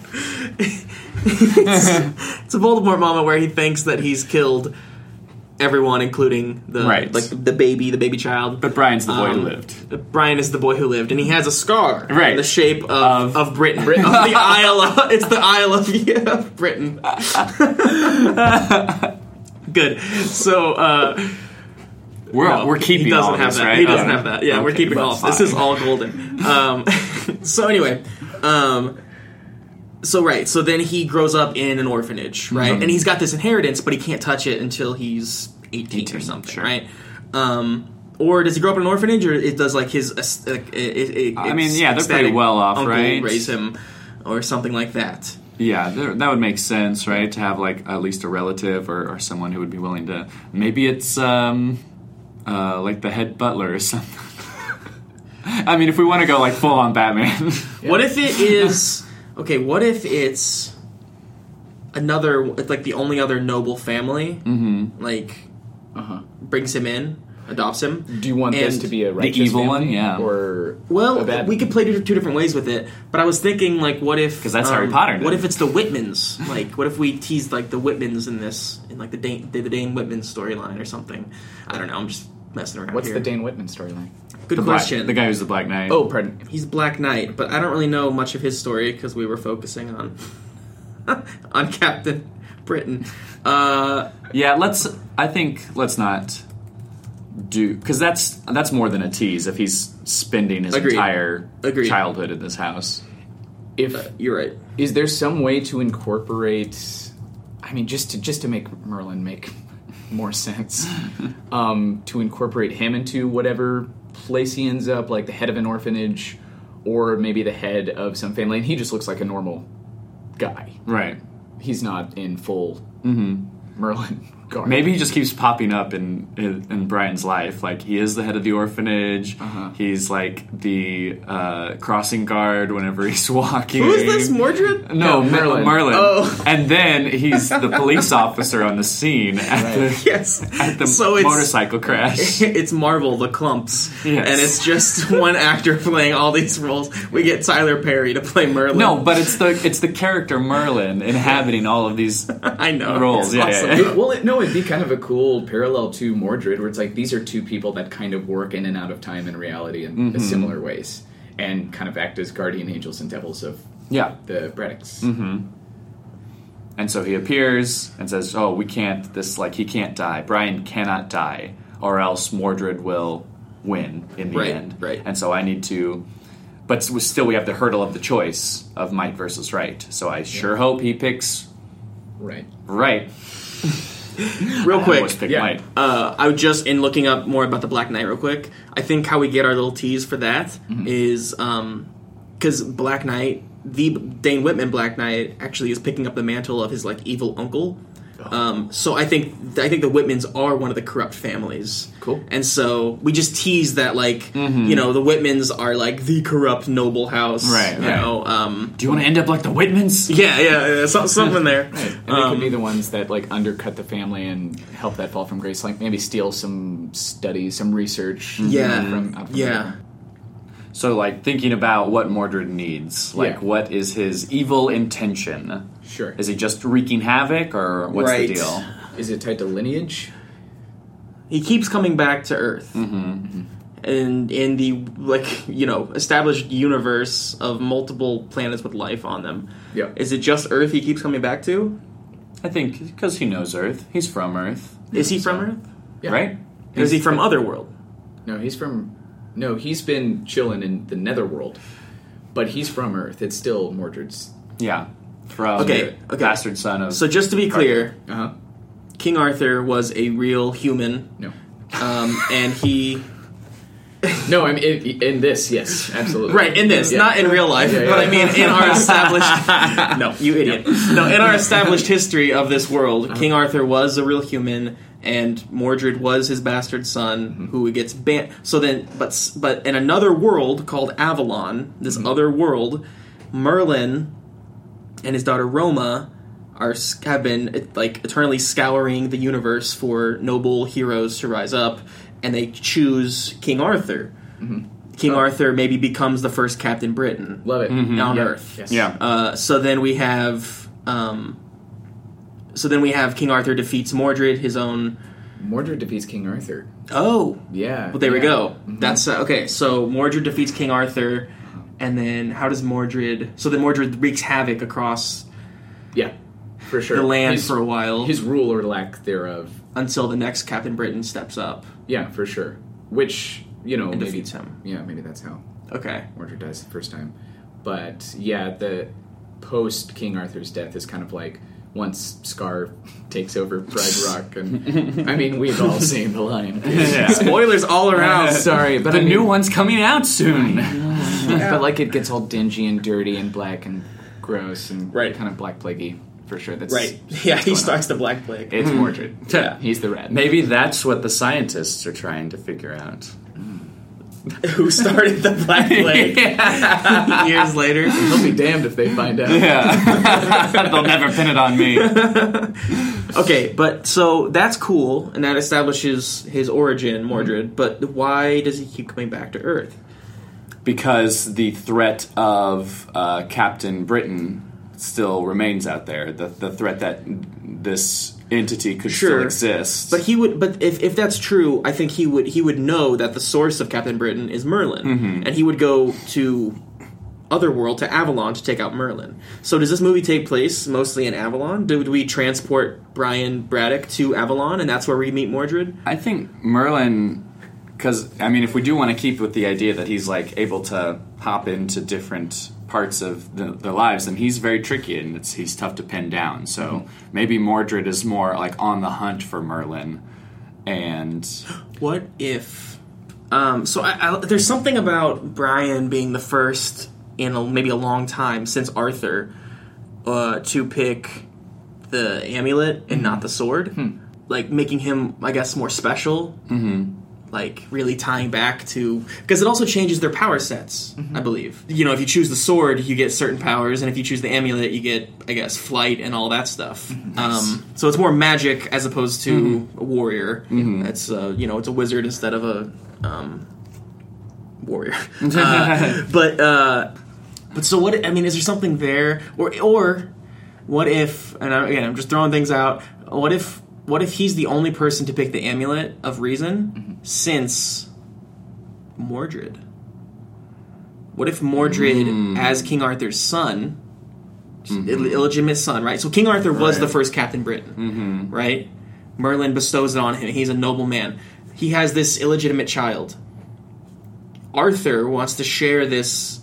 S1: It's a Voldemort moment where he thinks that he's killed everyone, including the
S2: Right.
S1: like the baby, the baby child.
S2: But Brian's the boy who
S1: Um,
S2: lived.
S1: Brian is the boy who lived, and he has a scar
S2: Right.
S1: in the shape of,
S2: Of-
S1: of, Britain, of the Isle. Of, it's the Isle of yeah, Britain. Good. So uh,
S2: We're
S1: no,
S2: we're keeping
S1: He doesn't have
S2: this,
S1: that.
S2: right?
S1: He doesn't
S2: Okay.
S1: have that. Yeah, we're keeping all. This is all golden. Um, so anyway, um, so right. So then he grows up in an orphanage, right?
S2: Mm-hmm.
S1: And he's got this inheritance, but he can't touch it until he's eighteen,
S2: 18,
S1: or something,
S2: sure.
S1: right? Um, or does he grow up in an orphanage, or it does like his? Uh, it, it,
S2: I mean, yeah, they're pretty well off, right?
S1: Raise him, or something like that.
S2: Yeah, that would make sense, right? To have like at least a relative or, or someone who would be willing to. Maybe it's um, uh, like the head butler or something. I mean, if we want to go like full on Batman,
S1: What if it is okay? What if it's another? It's like the only other noble family,
S2: Mm-hmm.
S1: like
S3: Uh-huh.
S1: brings him in. adopts him.
S3: Do you want this to be a
S2: the
S3: righteous
S2: evil one? Yeah.
S3: or
S1: Well,
S3: a bad
S1: we could play two, two different ways with it, but I was thinking, like, what if?
S2: 'Cause that's Harry Potter,
S1: What
S2: then.
S1: if it's the Whitmans? like, what if we teased like the Whitmans in this, in like the Dane, the, the Dane Whitman storyline or something? I don't know. I'm just messing around.
S3: What's
S1: here.
S3: the Dane Whitman storyline?
S1: Good
S2: The, black,
S1: question.
S2: the guy who's the Black Knight.
S3: Oh, pardon.
S1: He's Black Knight, but I don't really know much of his story because we were focusing on on Captain Britain. Uh,
S2: Yeah, let's. I think let's not do because that's that's more than a tease. If he's spending his
S1: Agreed.
S2: entire
S1: Agreed.
S2: childhood in this house,
S3: If
S1: you're right.
S3: is there some way to incorporate? I mean, just to just to make Merlin make more sense, um, to incorporate him into whatever place he ends up, like the head of an orphanage, or maybe the head of some family, and he just looks like a normal guy.
S2: right?
S3: He's not in full Merlin garb.
S2: Maybe he just keeps popping up in, in in Brian's life. Like he is the head of the orphanage.
S3: Uh-huh.
S2: He's like the uh, crossing guard whenever he's walking.
S1: Who is this, Mordred?
S2: No,
S3: No,
S2: Merlin.
S3: Merlin.
S2: Merlin.
S1: Oh.
S2: And then he's the police officer on the scene at the
S1: Yes.
S2: at the
S1: so it's,
S2: motorcycle crash.
S1: It's Marvel, the clumps,
S2: Yes.
S1: and it's just one actor playing all these roles. We get Tyler Perry to play Merlin.
S2: No, but it's the it's the character Merlin inhabiting all of these.
S1: I know
S2: roles,
S1: It's
S2: yeah, yeah,
S1: awesome.
S2: yeah.
S3: It- well, it, no, it'd be kind of a cool parallel to Mordred, where it's like these are two people that kind of work in and out of time and reality in
S2: Mm-hmm.
S3: similar ways, and kind of act as guardian angels and devils of
S2: Yeah,
S3: the Braddocks.
S2: Mm-hmm. and so he appears and says, "Oh, we can't. This like he can't die. Brian cannot die, or else Mordred will win in the
S1: Right,
S2: end.
S1: right.
S2: And so I need to." But still, we have the hurdle of the choice of might versus right. So I sure hope he picks
S3: Right.
S2: right.
S1: Real quick,
S2: pick
S3: yeah.
S1: uh, I would just in looking up more about the Black Knight real quick. I think how we get our little tease for that
S2: Mm-hmm.
S1: is because Black Knight, the Dane Whitman Black Knight, actually is picking up the mantle of his like evil uncle. Um, so I think I think the Whitmans are one of the corrupt families.
S3: Cool.
S1: And so we just tease that like
S2: Mm-hmm.
S1: you know the Whitmans are like the corrupt noble house.
S2: Right,
S1: You
S2: right.
S1: know. Um,
S2: Do you want to end up like the Whitmans?
S1: yeah, yeah, yeah, so, something there.
S3: Right. And they
S1: Um,
S3: could be the ones that like undercut the family and help that fall from grace, like maybe steal some studies, some research. you
S1: Yeah,
S3: know, from, from
S1: yeah.
S3: there.
S2: So, like, thinking about what Mordred needs. Like,
S3: Yeah.
S2: what is his evil intention?
S3: Sure.
S2: Is he just wreaking havoc, or what's
S1: Right.
S2: the deal?
S3: Is it tied to lineage?
S1: he keeps coming back to Earth.
S2: Mm-hmm.
S1: And in the like you know established universe of multiple planets with life on them,
S3: Yeah.
S1: is it just Earth he keeps coming back to?
S2: I think because he knows Earth. He's from Earth,
S1: Is he from Earth?
S3: Yeah.
S2: right?
S1: Or is he from other world?
S3: No, he's from. No, he's been chilling in the Netherworld, but he's from Earth. It's still Mordred's.
S2: Yeah. From
S1: Okay, okay.
S2: bastard son of.
S1: So just to be clear,
S3: Uh huh.
S1: King Arthur was a real human,
S3: No.
S1: um, and he
S3: No, I mean in, in this, yes, absolutely.
S1: right in this,
S3: Yeah.
S1: not in real life,
S3: Yeah, yeah.
S1: but I mean in our established. no, you idiot. No, in our established history of this world,
S3: Uh-huh.
S1: King Arthur was a real human, and Mordred was his bastard son,
S3: Mm-hmm.
S1: who gets banned. So then, but but in another world called Avalon, this
S3: Mm-hmm.
S1: other world, Merlin and his daughter Roma are have been like eternally scouring the universe for noble heroes to rise up, and they choose King Arthur. King
S3: Oh.
S1: Arthur maybe becomes the first Captain Britain
S3: Love it.
S1: on
S3: Yeah.
S1: Earth.
S3: Yes.
S2: yeah.
S1: Uh, so then we have, um, so then we have King Arthur defeats Mordred, his own.
S3: Mordred defeats King Arthur.
S1: Oh,
S3: Yeah.
S1: well, there we
S3: yeah.
S1: go.
S3: Mhm.
S1: That's uh, okay. So Mordred defeats King Arthur, and then how does Mordred? So then Mordred wreaks havoc across
S3: yeah, for sure.
S1: the land
S3: His-
S1: for a while
S3: his rule or lack thereof.
S1: until the next Captain Britain steps up
S3: Yeah, for sure. Which you know maybe
S1: defeats him.
S3: yeah maybe that's how
S1: Okay.
S3: Mordred dies the first time. But yeah, the post King Arthur's death is kind of like once Scar takes over Pride Rock, and I mean we've all seen the line.
S2: Yeah.
S1: Spoilers all around.
S3: Sorry, but
S2: the
S3: I mean,
S2: new one's coming out soon.
S3: but like it gets all dingy and dirty and black and gross and
S1: Right.
S3: kind of black plaguey for sure. That's
S1: Right. Yeah, he
S3: going
S1: starts the Black Plague.
S3: It's Mordred.
S2: Yeah.
S3: He's the rat.
S2: Maybe that's what the scientists are trying to figure out. Mm.
S1: who started the Black Plague years later.
S3: They'll be damned if they find out.
S2: Yeah, they'll never pin it on me.
S1: Okay, but so that's cool, and that establishes his origin, Mordred. But why does he keep coming back to Earth?
S2: because the threat of uh, Captain Britain still remains out there. The, the threat that this entity could still
S1: Sure.
S2: exist.
S1: But he would. But if, if that's true, I think he would he would know that the source of Captain Britain is Merlin, mm-hmm. and he would go to Otherworld to Avalon to take out Merlin. So does this movie take place mostly in Avalon? Do, do we transport Brian Braddock to Avalon, and that's where we meet Mordred?
S2: I think Merlin, because I mean, if we do want to keep with the idea that he's like able to hop into different parts of the, their lives, and he's very tricky and it's, he's tough to pin down. So maybe Mordred is more like on the hunt for Merlin, and
S1: What if? Um, so I, I, there's something about Brian being the first in a, maybe a long time since Arthur uh, to pick the amulet and not the sword, like making him, I guess, more special. Mm-hmm. Like really tying back to because it also changes their power sets. I believe you know if you choose the sword, you get certain powers, and if you choose the amulet, you get I guess flight and all that stuff. Um, so it's more magic as opposed to a warrior. It's uh, you know it's a wizard instead of a um, warrior. Uh, but uh, but so what? I mean, is there something there, or or what if? And I, again, I'm just throwing things out. What if? What if he's the only person to pick the amulet of reason mm-hmm. since Mordred? What if Mordred, mm. as King Arthur's son, mm-hmm. Ill- illegitimate son, right? So King Arthur was
S3: Right.
S1: the first Captain Britain, mm-hmm. right? Merlin bestows it on him. He's a noble man. He has this illegitimate child. Arthur wants to share this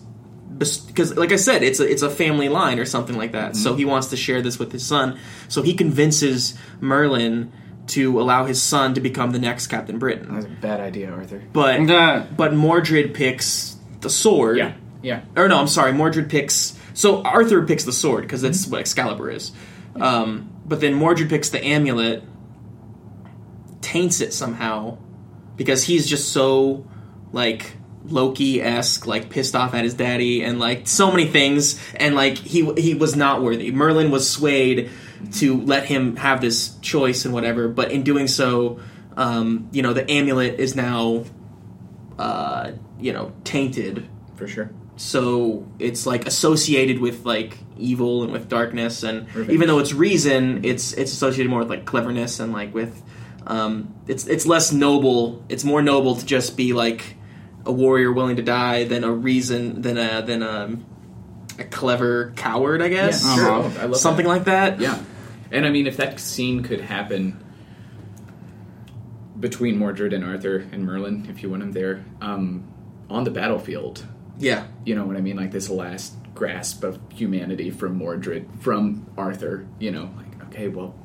S1: because, like I said, it's a it's a family line or something like that. So he wants to share this with his son. So he convinces Merlin to allow his son to become the next Captain Britain.
S3: That's a bad idea, Arthur.
S1: But
S2: Uh,
S1: but Mordred picks the sword.
S3: Yeah, yeah.
S1: Or no, I'm sorry. Mordred picks. So Arthur picks the sword because that's what Excalibur is. Um, but then Mordred picks the amulet, taints it somehow, because he's just so like Loki esque, like pissed off at his daddy, and like so many things, and like he he was not worthy. Merlin was swayed to let him have this choice and whatever, but in doing so, um, you know, the amulet is now, uh, you know, tainted
S3: For sure.
S1: so it's like associated with like evil and with darkness and
S3: Revenge.
S1: even though it's reason it's it's associated more with like cleverness and like with um it's it's less noble it's more noble to just be like a warrior willing to die than a reason than a than a, a clever coward i guess
S3: Yeah, sure.
S2: Uh-huh.
S3: I love
S1: something
S3: that.
S1: like that
S3: Yeah, and I mean, if that scene could happen between Mordred and Arthur and Merlin, if you want him there, um, on the battlefield,
S1: yeah
S3: you know what I mean? Like this last grasp of humanity from Mordred, from Arthur, you know, like, okay, well,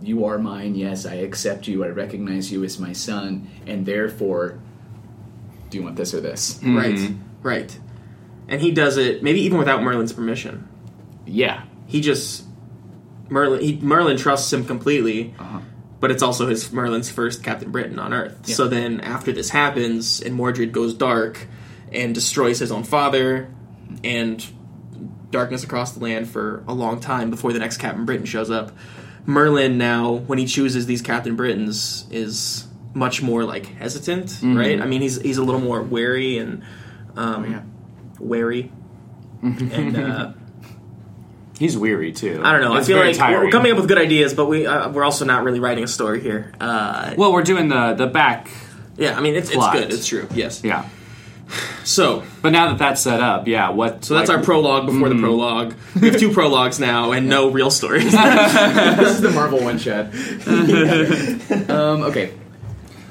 S3: you are mine, yes, I accept you, I recognize you as my son, and therefore, do you want this or this?
S1: right right and he does it maybe even without merlin's permission
S3: Yeah.
S1: he just merlin he, merlin trusts him completely
S3: Uh-huh.
S1: but it's also his Merlin's first Captain Britain on Earth.
S3: Yeah.
S1: So then, after this happens, and Mordred goes dark and destroys his own father, and darkness across the land for a long time before the next Captain Britain shows up. Merlin now, when he chooses these Captain Britons, is much more like hesitant, right? I mean, he's he's a little more wary and um,
S3: Oh, yeah.
S1: wary, and uh,
S2: he's weary too.
S1: I don't know.
S2: It's
S1: I feel like
S2: tiring.
S1: we're coming up with good ideas, but we uh, we're also not really writing a story here. Uh,
S2: Well, we're doing the the back.
S1: Yeah, I mean it's, it's good. It's true. Yes.
S2: Yeah,
S1: So
S2: but now that that's set up, yeah. What?
S1: so that's our prologue before the prologue. We have two prologues now and no real stories.
S3: this is the Marvel one shot. um, okay.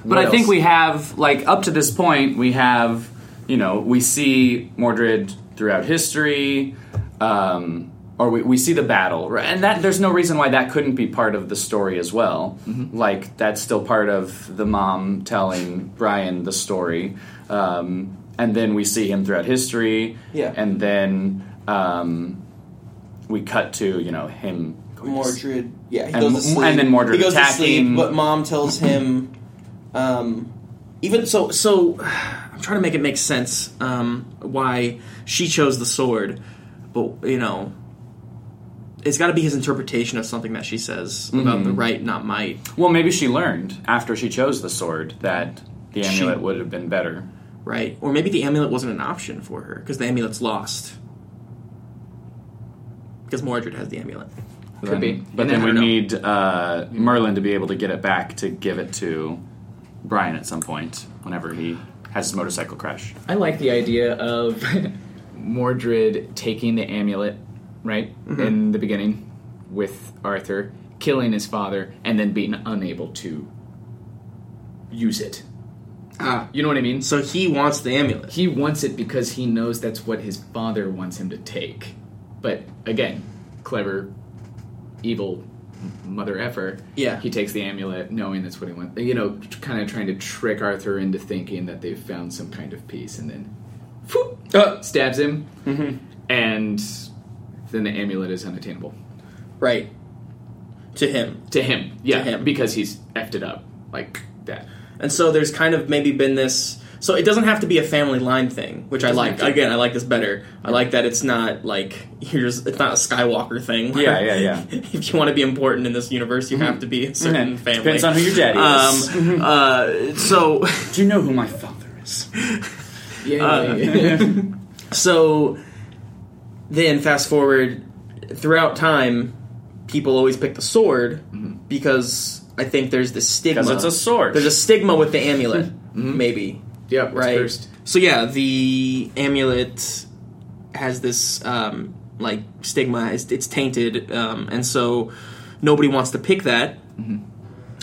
S2: But I think we have like up to this point we have you know we see Mordred throughout history, um, or we, we see the battle, right? and that there's no reason why that couldn't be part of the story as well.
S3: Mm-hmm.
S2: Like that's still part of the mom telling Brian the story, um, and then we see him throughout history,
S1: Yeah.
S2: and then um, we cut to you know him. going to s-
S1: Mordred, yeah, he
S2: And
S1: goes to sleep.
S2: and then Mordred
S1: he goes to sleep, but mom tells him, um, even so so i'm trying to make it make sense um, why she chose the sword but you know it's got to be his interpretation of something that she says about the right not might
S2: Well, maybe she learned after she chose the sword that the
S1: She-
S2: amulet would have been better.
S1: right or maybe the amulet wasn't an option for her because the amulet's lost because mordred has the amulet
S3: Could
S2: Then-
S3: be.
S2: But then
S1: never
S2: we
S1: know.
S2: need uh, Merlin to be able to get it back to give it to Brian at some point whenever he has his motorcycle crash.
S3: I like the idea of Mordred taking the amulet, right, in the beginning with Arthur, killing his father, and then being unable to use it.
S1: ah
S3: You know what I mean?
S1: so he wants the amulet
S3: He wants it because he knows that's what his father wants him to take. But again, clever, evil mother effer.
S1: Yeah.
S3: He takes the amulet knowing that's what he wants. You know, kind of trying to trick Arthur into thinking that they've found some kind of peace and then whoop,
S1: Uh,
S3: stabs him.
S1: Mm-hmm.
S3: And then the amulet is unattainable.
S1: right to him
S3: To him. Yeah.
S1: him.
S3: Because he's effed it up like that.
S1: And so there's kind of maybe been this. So it doesn't have to be a family line thing, which I like. Again, I like this better. I like that it's not like here's it's not a Skywalker thing.
S2: Yeah, yeah, yeah.
S1: if you want to be important in this universe, you have to be a certain
S2: Mhm.
S1: family.
S2: Depends on who your daddy is.
S1: Um, uh, so
S2: Do you know who my father is?
S3: Yeah.
S1: Uh, so then fast forward throughout time, people always pick the sword because I think there's this stigma.
S2: Because it's a sword.
S1: There's a stigma with the amulet, maybe.
S3: Yep. it's
S1: right?
S3: Cursed.
S1: So yeah, the amulet has this um, like stigma. It's, it's tainted, um, and so nobody wants to pick that,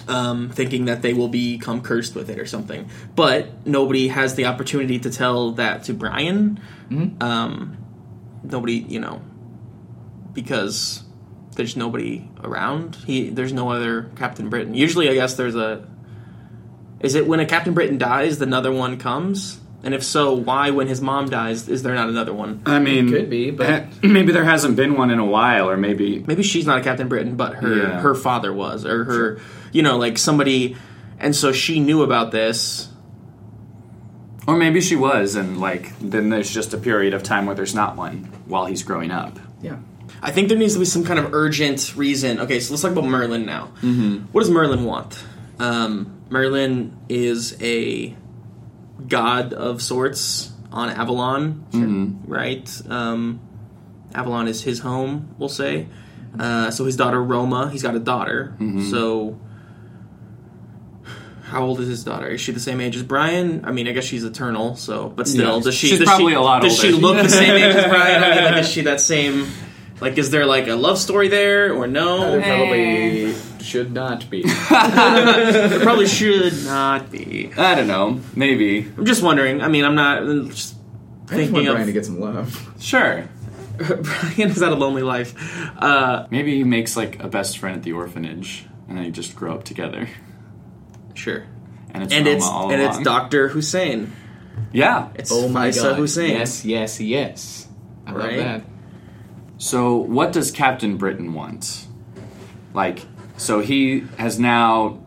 S1: um, thinking that they will become cursed with it or something. But nobody has the opportunity to tell that to Brian. Um, nobody, you know, because there's nobody around. He there's no other Captain Britain. Usually, I guess there's a. Is it when a Captain Britain dies, another one comes? And if so, why, when his mom dies, is there not another one?
S2: I mean, it
S3: Could be, but-
S2: eh, maybe there hasn't been one in a while, or maybe
S1: Maybe she's not a Captain Britain, but her
S2: Yeah.
S1: her father was, or her, you know, like somebody, and so she knew about this.
S2: Or maybe she was, and like then there's just a period of time where there's not one while he's growing up.
S3: Yeah.
S1: I think there needs to be some kind of urgent reason. Okay, so let's talk about Merlin now. Mm-hmm. What does Merlin want? Um, Merlin is a god of sorts on Avalon, right? Um, Avalon is his home, we'll say. Uh, so his daughter Roma, he's got a daughter. So how old is his daughter? Is she the same age as Brian? I mean, I guess she's eternal. So, but still,
S2: Yeah.
S1: does she?
S2: She's
S1: does
S2: probably
S1: she,
S2: a lot older?
S1: Does she look the same age as Brian? I mean, like, is she that same? Like, is there like a love story there or no?
S3: There probably should not be.
S1: There probably should not be.
S2: I don't know. Maybe.
S1: I'm just wondering. I mean, I'm not I'm just
S3: I just want
S1: thinking
S3: Brian
S1: of
S3: to get some love.
S2: Sure.
S1: Brian has had a lonely life. Uh,
S2: Maybe he makes like a best friend at the orphanage, and then you just grow up together.
S1: sure.
S2: And it's
S1: And
S2: Roma
S1: it's
S2: all
S1: and it's
S2: along.
S1: Doctor Hussein.
S2: Yeah.
S1: It's
S3: Oh my
S1: Faiza
S3: god.
S1: Hussein.
S3: Yes, yes, yes. I love
S1: Right?
S3: that.
S2: So, what does Captain Britain want? Like, so he has now,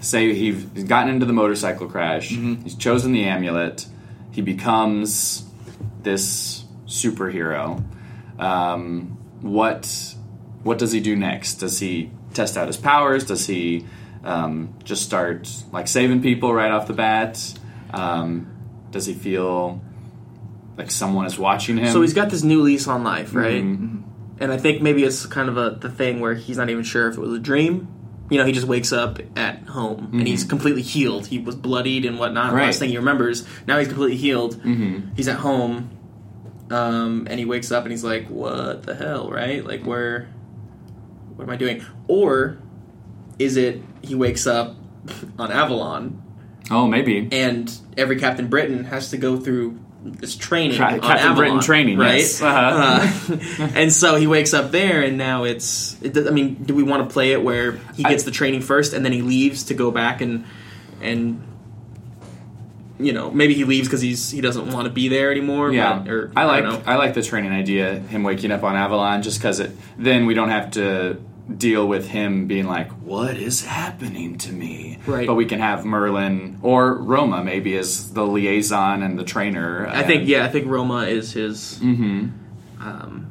S2: say, he's gotten into the motorcycle crash. He's chosen the amulet. He becomes this superhero. Um, what what does he do next? Does he test out his powers? Does he um, just start like saving people right off the bat? Um, does he feel like someone is watching him?
S1: So he's got this new lease on life, right?
S2: Mhm.
S1: And I think maybe it's kind of a the thing where he's not even sure if it was a dream. You know, he just wakes up at home and he's completely healed. He was bloodied and whatnot.
S2: Right.
S1: Last thing he remembers. Now he's completely healed.
S2: Mhm.
S1: He's at home, um, and he wakes up and he's like, "What the hell?" Right? Like, where? What am I doing? Or is it he wakes up on Avalon
S2: Oh, maybe.
S1: and every Captain Britain has to go through this training.
S2: Tra-
S1: on
S2: Captain
S1: Avalon,
S2: Britain training,
S1: right?
S2: yes. Uh-huh.
S1: Uh, and so he wakes up there, and now it's. It, I mean, do we want to play it where he
S2: I-
S1: gets the training first, and then he leaves to go back and and you know maybe he leaves because he's he doesn't want to be there anymore.
S2: Yeah,
S1: but, or
S2: I like
S1: don't
S2: I, like the training idea. Him waking up on Avalon, just because it then we don't have to deal with him being like, "What is happening to me?"
S1: Right.
S2: But we can have Merlin or Roma maybe as the liaison and the trainer.
S1: I think yeah, I think Roma is his. Mm-hmm. Um,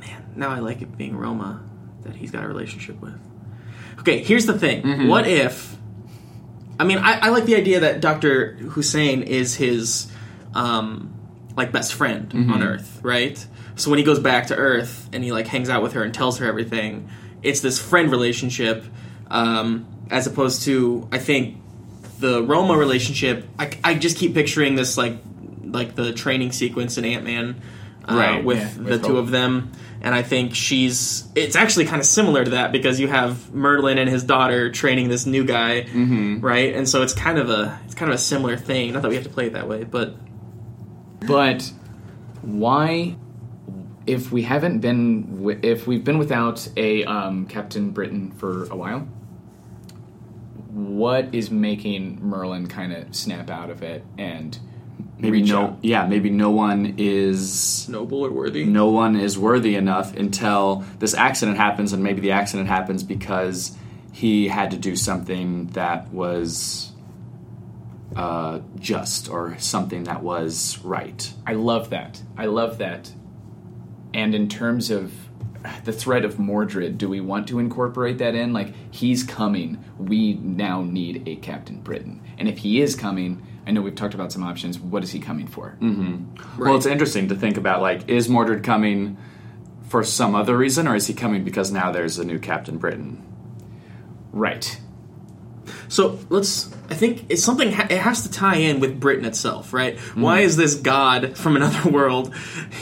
S1: man, now I like it being Roma that he's got a relationship with. Okay, here's the thing. What if? I mean, I, I like the idea that Doctor Hussein is his um, like best friend on Earth, right? So when he goes back to Earth and he like hangs out with her and tells her everything, it's this friend relationship, um, as opposed to I think the Roma relationship. I, I just keep picturing this like like the training sequence in Ant Man, uh,
S2: Right,
S1: with
S3: yeah,
S1: the
S3: with
S1: two of them. And I think she's. It's actually kind of similar to that because you have Merlin and his daughter training this new guy,
S2: Mm-hmm.
S1: right? And so it's kind of a it's kind of a similar thing. Not that we have to play it that way, but
S3: But why, if we haven't been, wi- if we've been without a um, Captain Britain for a while, what is making Merlin kind of snap out of it and
S2: maybe
S3: reach
S2: no,
S3: out?
S2: yeah, maybe no one is
S1: noble or worthy.
S2: no one is worthy enough until this accident happens, and maybe the accident happens because he had to do something that was uh, just or something that was right.
S3: I love that. I love that. And in terms of the threat of Mordred, do we want to incorporate that in? Like, he's coming. We now need a Captain Britain. And if he is coming, I know we've talked about some options. What is he coming for? Mm-hmm.
S2: Well, it's interesting to think about like, is Mordred coming for some other reason, or is he coming because now there's a new Captain Britain?
S3: Right.
S1: So let's. I think it's something. Ha- it has to tie in with Britain itself, right? Why mm-hmm. is this god from another world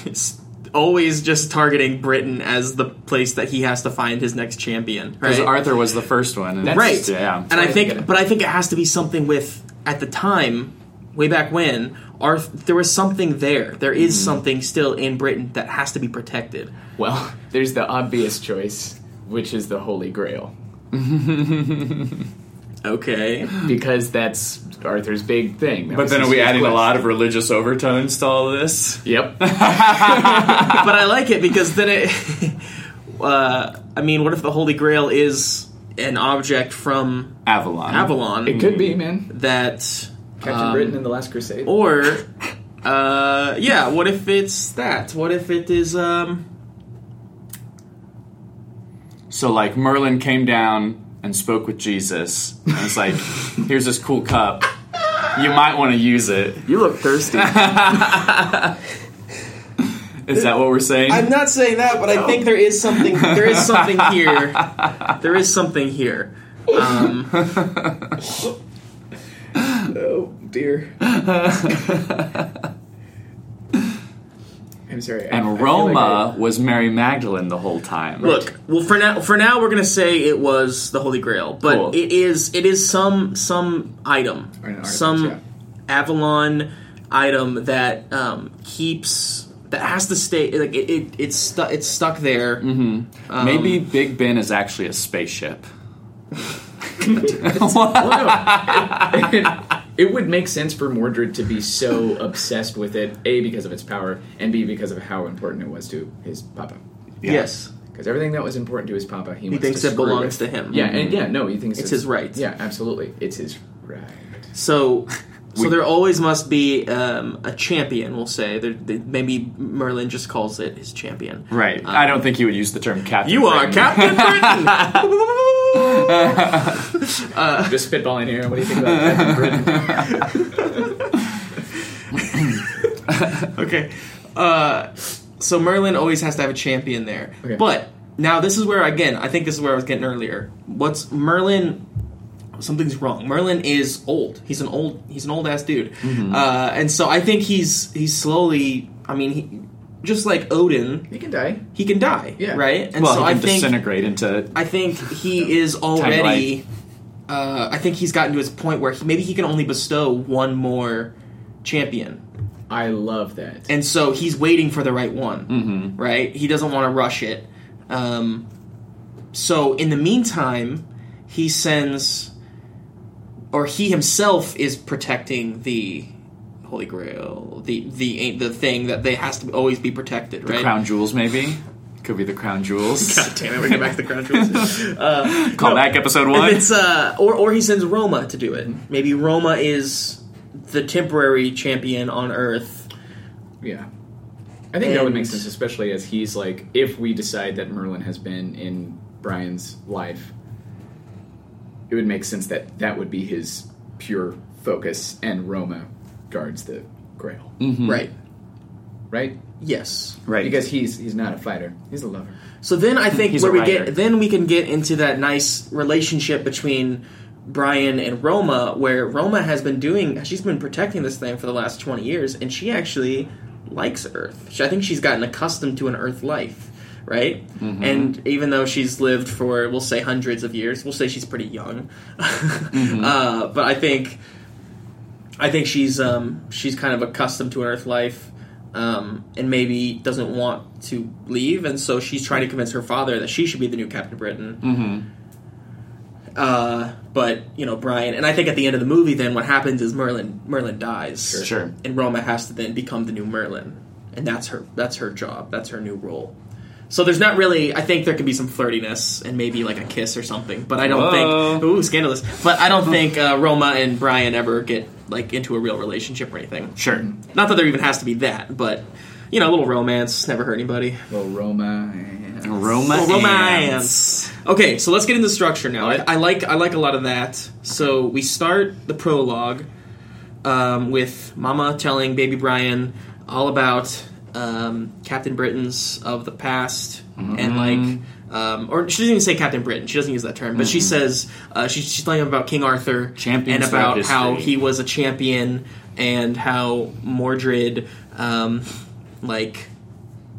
S1: s- always just targeting Britain as the place that he has to find his next champion?
S2: Because
S1: Right.
S2: Arthur was the first one. And
S1: right.
S2: Yeah.
S1: And I think, but I think it has to be something with at the time, way back when, Arth- there was something there. There is mm-hmm. something still in Britain that has to be protected.
S3: Well, there's the obvious choice, which is the Holy Grail.
S1: Okay.
S3: Because that's Arthur's big thing. That
S2: But then are we
S3: huge
S2: adding a lot of religious overtones to all of this?
S3: Yep.
S1: but I like it because then it. uh, I mean, what if the Holy Grail is an object from
S2: Avalon.
S1: Avalon
S3: it could be, man.
S1: that.
S3: Captain
S1: um,
S3: Britain in the Last Crusade.
S1: Or, uh, yeah, what if it's that? What if it is, um.
S2: So like Merlin came down and spoke with Jesus, and it's like, here's this cool cup. You might want to use it.
S3: You look thirsty.
S2: Is that what we're saying?
S1: I'm not saying that, but I think there is something. There is something here. There is something here. Um, oh dear.
S3: I'm sorry. I- I
S2: and
S3: feel
S2: Roma
S3: like
S2: was Mary Magdalene the whole time.
S1: Look, well, for now, for now, we're gonna say it was the Holy Grail, but
S2: Cool.
S1: it is it is some some item,
S3: Or artifact,
S1: some
S3: yeah.
S1: Avalon item that um, keeps that has to stay like it, it it's stuck it's stuck there.
S2: Mm-hmm. Maybe Big Ben is actually a spaceship.
S3: I- it would make sense for Mordred to be so obsessed with it, A, because of its power, and B, because of how important it was to his papa.
S2: Yeah.
S1: Yes,
S3: Because everything that was important to his papa, he,
S1: he
S3: wants
S1: thinks
S3: to
S1: it
S3: screw
S1: belongs
S3: with.
S1: to him.
S3: Yeah, and yeah, no, he thinks
S1: It's his right.
S3: Yeah, absolutely, it's his right.
S1: So, so
S2: We-
S1: there always must be um, a champion. We'll say there, there- maybe Merlin just calls it his champion.
S2: Right. I don't think he would use the term captain.
S1: You are
S2: Britain.
S1: Captain Britain.
S3: Just spitballing here. What do you think about Captain Britain?
S1: okay. Uh, so Merlin always has to have a champion there.
S3: Okay.
S1: But now this is where again I think this is where I was getting earlier. What's Merlin? Something's wrong. Merlin is old. He's an old. He's an old ass dude. Uh, and so I think he's he's slowly. I mean, he, just like Odin,
S3: He can die.
S1: he can die.
S3: Yeah.
S1: Right. And
S2: Well,
S1: so
S2: he
S1: I
S2: can
S1: think
S2: disintegrate into.
S1: I think he is already. Uh, I think he's gotten to his point where he, maybe he can only bestow one more champion.
S3: I love that.
S1: and so he's waiting for the right one,
S2: Mhm.
S1: right? He doesn't want to rush it. Um, so in the meantime, he sends, or he himself is protecting the Holy Grail, the the the thing that they has to always be protected,
S2: The crown jewels, maybe. Could be the crown jewels.
S1: God damn it, we're getting back to the crown jewels. Uh,
S2: Call
S1: no,
S2: back episode one.
S1: it's uh, or or he sends Roma to do it. Maybe Roma is the temporary champion on Earth.
S3: Yeah. I think that would make sense, especially as he's like, if we decide that Merlin has been in Brian's life, it would make sense that that would be his pure focus, and Roma guards the Grail, mm-hmm.
S1: Right.
S3: right?
S1: Yes.
S2: right.
S3: Because he's he's not a fighter; he's a lover.
S1: So then I think where we
S2: writer.
S1: get then we can get into that nice relationship between Brian and Roma, where Roma has been doing she's been protecting this thing for the last twenty years, and she actually likes Earth. She, I think she's gotten accustomed to an Earth life, right? And even though she's lived for we'll say hundreds of years, we'll say she's pretty young, uh, but I think I think she's um, she's kind of accustomed to an Earth life, um, and maybe doesn't want to leave, and so she's trying to convince her father that she should be the new Captain Britain.
S2: Mm-hmm.
S1: Uh, but you know Brian, and I think at the end of the movie, then what happens is Merlin Merlin dies,
S2: Sure.
S1: and Roma has to then become the new Merlin, and that's her that's her job, that's her new role. So there's not really. I think there could be some flirtiness and maybe like a kiss or something, but I don't
S2: Whoa.
S1: think. Ooh, scandalous! But I don't think uh, Roma and Brian ever get like into a real relationship or anything.
S2: Sure.
S1: Not that there even has to be that, but you know, a little romance never hurt anybody.
S3: Well, Roma.
S2: Roma.
S1: Oh, romance. Okay, so let's get into structure now. I, I like I like a lot of that. So we start the prologue um, with Mama telling Baby Brian all about um, Captain Britain's of the past and like. Um, or she doesn't even say Captain Britain. She doesn't use that term, but she says uh, she, she's telling him about King Arthur
S2: Champions
S1: and about how he was a champion and how Mordred, um, like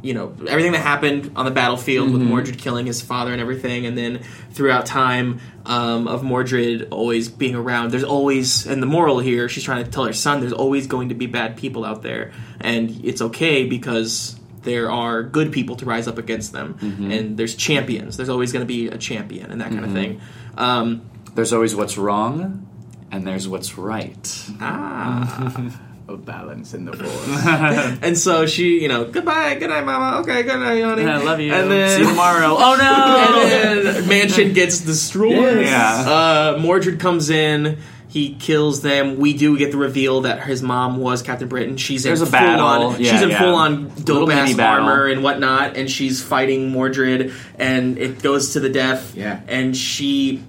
S1: you know everything that happened on the battlefield with Mordred killing his father and everything, and then throughout time um, of Mordred always being around. There's always, and the moral here, she's trying to tell her son, there's always going to be bad people out there, and it's okay because there are good people to rise up against them, and there's champions. There's always going to be a champion and that kind of thing. Um,
S2: There's always what's wrong, and there's what's right.
S1: ah.
S3: A balance in the force.
S1: And so she, you know, goodbye, good night, mama. Okay, good night, honey.
S2: I love you.
S1: And then
S2: See you tomorrow. Oh no!
S1: and then Mansion gets destroyed.
S2: Yes.
S1: Uh, Mordred comes in. He kills them. We do get the reveal that his mom was Captain Britain. She's
S2: There's
S1: in
S2: a battle.
S1: full on.
S2: Yeah,
S1: she's in
S2: yeah.
S1: full on
S2: Little
S1: dope ass
S2: mini
S1: armor and whatnot, and she's fighting Mordred, and it goes to the death.
S3: Yeah.
S1: and she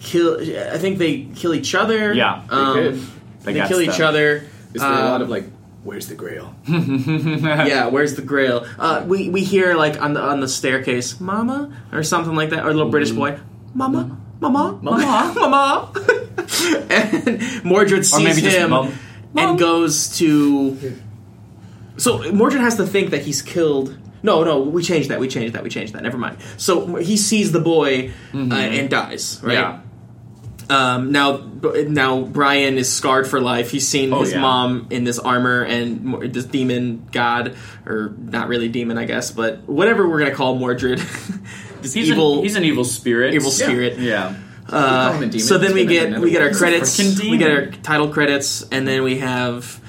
S1: kill. I think they kill each other.
S2: Yeah, they
S1: um. They,
S2: They got
S1: kill each
S2: stuff.
S1: other.
S3: Is there a lot
S1: Um,
S3: of like, where's the Grail?
S1: yeah, where's the grail? Uh, we we hear like on the on the staircase, "Mama" or something like that, or a little British boy, "Mama, Mama, Mama, Mama." and Mordred sees him
S2: Mum.
S1: and goes to. So Mordred has to think that he's killed. No, no, we changed that. We changed that. We changed that. Never mind. So he sees the boy uh, and dies. Right.
S2: Yeah.
S1: Um, now, now Brian is scarred for life. He's seen
S2: Oh,
S1: his
S2: yeah.
S1: mom in this armor and Mo- this demon god, or not really demon, I guess, but whatever we're gonna call Mordred, this
S2: He's
S1: evil,
S2: An, he's an evil spirit.
S1: evil spirit.
S2: Yeah.
S1: Uh,
S3: call demon.
S1: so then we get we get our credits, we get our title credits, and then we have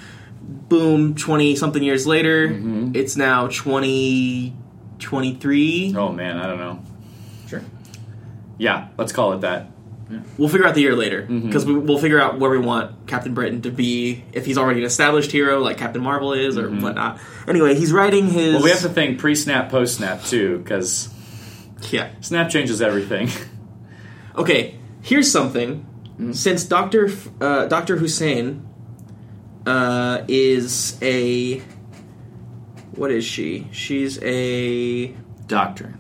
S1: boom, twenty something years later.
S2: Mm-hmm.
S1: It's now twenty twenty three.
S2: Oh man, I don't know.
S3: Sure.
S2: Yeah, let's call it that.
S1: We'll figure out the year later
S2: Mm-hmm.
S1: because we, we'll figure out where we want Captain Britain to be if he's already an established hero like Captain Marvel is or whatnot. Anyway, he's writing his.
S2: Mm-hmm. Well, we have to think pre-snap, post-snap too, because
S1: yeah.
S2: snap changes everything.
S1: Okay, here's something.
S2: Mm.
S1: Since Doctor F- uh, Doctor Hussein uh, is a what is she? She's a
S2: Doctor.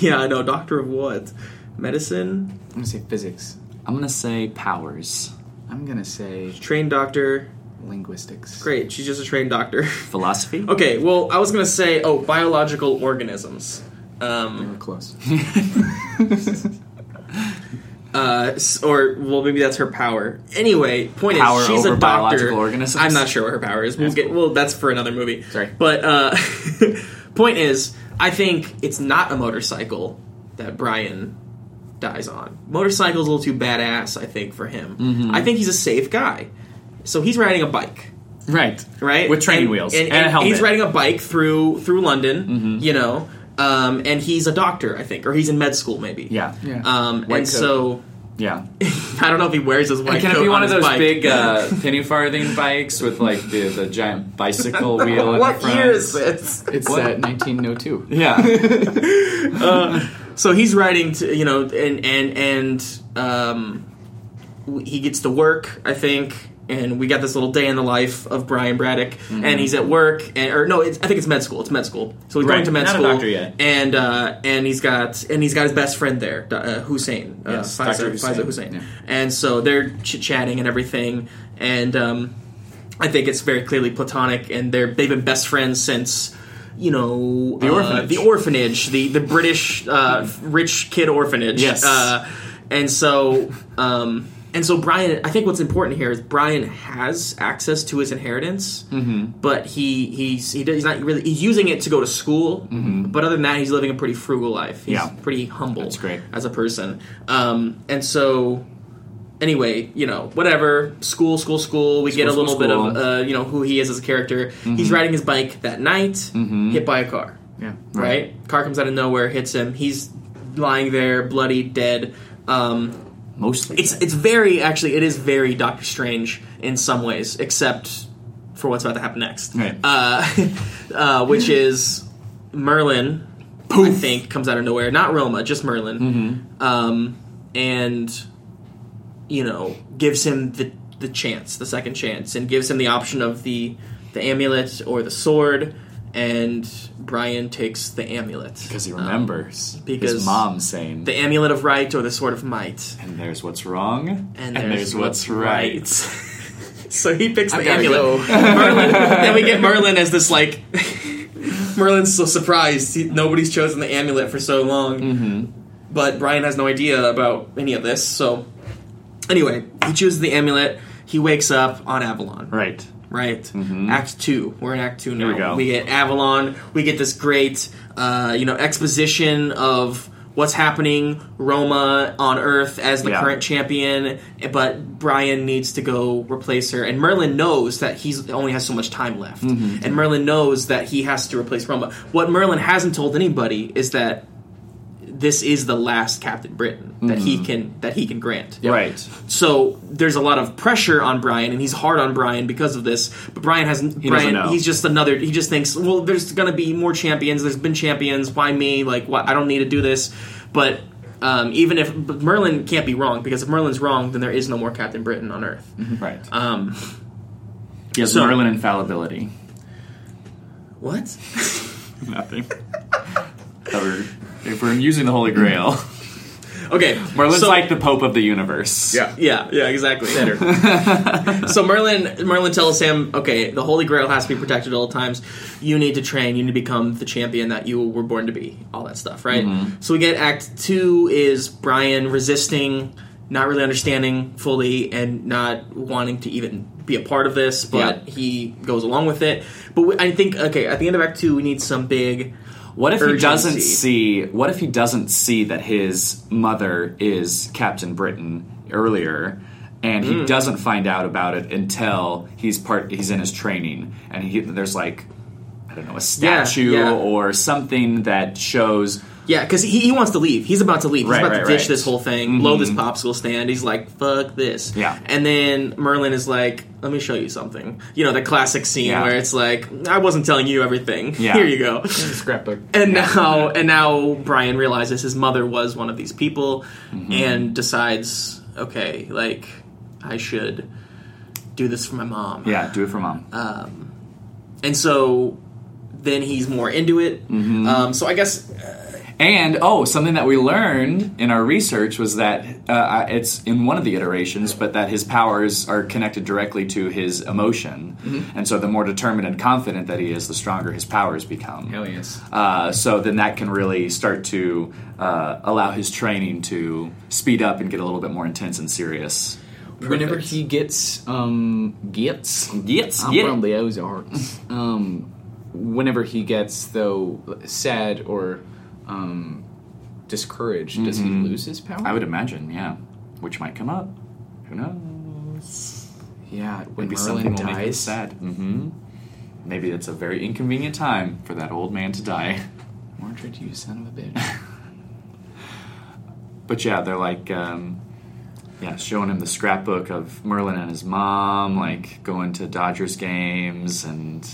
S1: yeah, I know. Doctor of what? Medicine.
S3: I'm gonna say physics.
S2: I'm gonna say powers.
S3: I'm gonna say
S1: Trained doctor.
S3: linguistics.
S1: Great. She's just a trained doctor.
S2: Philosophy.
S1: okay. Well, I was gonna say oh biological organisms.
S3: We
S1: Um,
S3: were close.
S1: uh, s- or well, maybe that's her power. Anyway, point
S2: Power
S1: is, she's
S2: over
S1: a doctor.
S2: biological organisms?
S1: I'm not sure what her power is. We'll
S2: That's
S1: get.
S2: cool.
S1: Well, that's for another movie.
S3: Sorry.
S1: but uh, point is, I think it's not a motorcycle that Brian dies on. Motorcycle's a little too badass. I think for him.
S2: Mm-hmm.
S1: I think he's a safe guy. So he's riding a bike,
S2: Right.
S1: right?
S2: With training
S1: And-
S2: wheels
S1: and,
S2: and, a helmet. Mm-hmm.
S1: He's riding a bike through through London. You know. um, and he's a doctor, I think, or he's in med school, maybe.
S2: Yeah.
S3: Yeah.
S1: Um,
S3: White
S1: and
S3: coat.
S1: so
S2: Yeah.
S1: I don't know if he wears his white
S2: Can
S1: coat
S2: it be one
S1: on
S2: of those
S1: bike.
S2: big uh, penny farthing bikes with like the, the giant bicycle wheel? in
S1: what
S2: the front?
S1: year is this?
S3: It's
S2: What?
S3: uh, 1902.
S2: Yeah.
S1: So he's writing to you know, and and and um, he gets to work, I think, and we got this little day in the life of Brian Braddock,
S2: Mm-hmm.
S1: and he's at work, and or no, it's, I think it's med school. It's med school. So he's going to med
S2: Not a
S1: school,
S2: doctor yet.
S1: and uh, and he's got and he's got his best friend there, uh, Hussein, uh,
S2: Yes,
S1: Faiza,
S2: Dr. Hussein.
S1: Faiza Hussein,
S3: Yeah.
S1: and so they're chit chatting and everything, and um, I think it's very clearly platonic, and they're they've been best friends since. You know
S2: The
S1: uh,
S2: orphanage.
S1: the orphanage, the the British uh, rich kid orphanage.
S2: Yes.
S1: Uh, and so, um, and so Brian. I think what's important here is Brian has access to his inheritance,
S2: Mm-hmm.
S1: but he he's he does, he's not really he's using it to go to school. But other than that, he's living a pretty frugal life. He's
S2: Mm-hmm. Yeah.
S1: pretty humble.
S2: That's great.
S1: as a person. Um, and so. Anyway, you know, whatever. School, school, school. We get a little
S2: school,
S1: bit
S2: school.
S1: of, uh, you know, who he is as a character. He's riding his bike that night, hit by a car
S3: Yeah.
S1: right? Car comes out of nowhere, hits him. He's lying there, bloody, dead. Um,
S2: Mostly.
S1: it's it's very actually it is very Doctor Strange in some ways, except for what's about to happen next.
S2: Right.
S1: Uh, uh, which is Merlin. Poof. I think comes out of nowhere. Not Roma, just Merlin.
S2: Mm-hmm.
S1: Um, and you know gives him the the chance, the second chance, and gives him the option of the the amulet or the sword. And Brian takes the amulet
S2: because he
S1: Um,
S2: remembers
S1: because
S2: his mom saying,
S1: the amulet of right or the sword of might.
S2: and there's what's wrong,
S1: And there's,
S2: what's right.
S1: so he picks the amulet.
S3: go.
S1: Merlin, then we get Merlin as this like. Merlin's so surprised. He, nobody's chosen the amulet for so long.
S2: Mm-hmm.
S1: But Brian has no idea about any of this. So, anyway, he chooses the amulet. He wakes up on Avalon.
S2: Right.
S1: Right. Act two. We're in Act two now.
S2: Mm-hmm. we go.
S1: we get Avalon. We get this great, uh, you know, exposition of what's happening. Roma on Earth as the
S2: Yeah.
S1: current champion, but Brian needs to go replace her. And Merlin knows that he only has so much time left.
S2: Mm-hmm.
S1: And Merlin knows that he has to replace Roma. What Merlin hasn't told anybody is that this is the last Captain Britain that he can that he can grant.
S2: Right.
S1: So there's a lot of pressure on Brian, and he's hard on Brian because of this. But Brian hasn't.
S2: He
S1: Brian,
S2: know.
S1: he's just another. He just thinks, well, there's going to be more champions. There's been champions. Why me? Like, what? I don't need to do this. But um, even if but Merlin can't be wrong, because if Merlin's wrong, then there is no more Captain Britain on Earth.
S2: Right.
S1: Um,
S2: He
S1: so-
S2: Merlin infallibility.
S1: what?
S2: Nothing. Cover. If we're using the Holy Grail,
S1: Okay,
S2: Merlin's
S1: so-
S2: like the Pope of the universe.
S3: Yeah.
S1: Yeah, yeah, exactly. so Merlin Merlin tells him, okay, the Holy Grail has to be protected at all times. You need to train. You need to become the champion that you were born to be. All that stuff, right? Mm-hmm. So we get Act Two is Brian resisting, not really understanding fully, and not wanting to even be a part of this, but he goes along with it. But we, I think, okay, at the end of Act Two, we need some big.
S2: What if he doesn't see? What if he doesn't see that his mother is Captain Britain earlier, and he hmm. doesn't find out about it until he's part. He's in his training, and he there's like I don't know a statue
S1: yeah.
S2: or something that shows.
S1: Yeah, because he, he wants to leave. He's about to leave. He's
S2: Right,
S1: about
S2: right,
S1: to ditch
S2: right.
S1: this whole thing, blow this popsicle stand. He's like, "Fuck this."
S2: Yeah.
S1: And then Merlin is like, "Let me show you something." You know, the classic scene
S2: Yeah.
S1: where it's like, "I wasn't telling you everything.
S2: Yeah.
S1: Here you go."
S3: Scrapbook.
S1: And now, and now Brian realizes his mother was one of these people,
S2: Mm-hmm.
S1: and decides, okay, like I should do this for my mom.
S2: Yeah, do it for mom.
S1: Um, and so then he's more into it.
S2: Mm-hmm.
S1: Um, so I guess
S2: And oh, something that we learned in our research was that uh, it's in one of the iterations, but that his powers are connected directly to his emotion, and so the more determined and confident that he is, the stronger his powers become.
S3: Hell yes.
S2: Uh, so then that can really start to uh, allow his training to speed up and get a little bit more intense and serious.
S3: Whenever he gets um gets
S2: Gets,
S3: I'm
S2: get
S3: from
S2: it.
S3: the Ozarks. um, whenever he gets though sad or um, discouraged, does he lose his power?
S2: I would imagine, yeah, which might come up. Who knows?
S3: Yeah, when
S2: Maybe
S3: Merlin
S2: something will make him
S3: dies.
S2: sad. Mm-hmm. Maybe it's a very inconvenient time for that old man to die.
S3: Mordred, you son of a bitch.
S2: But yeah, they're like, um, yeah, showing him the scrapbook of Merlin and his mom, like going to Dodgers games, and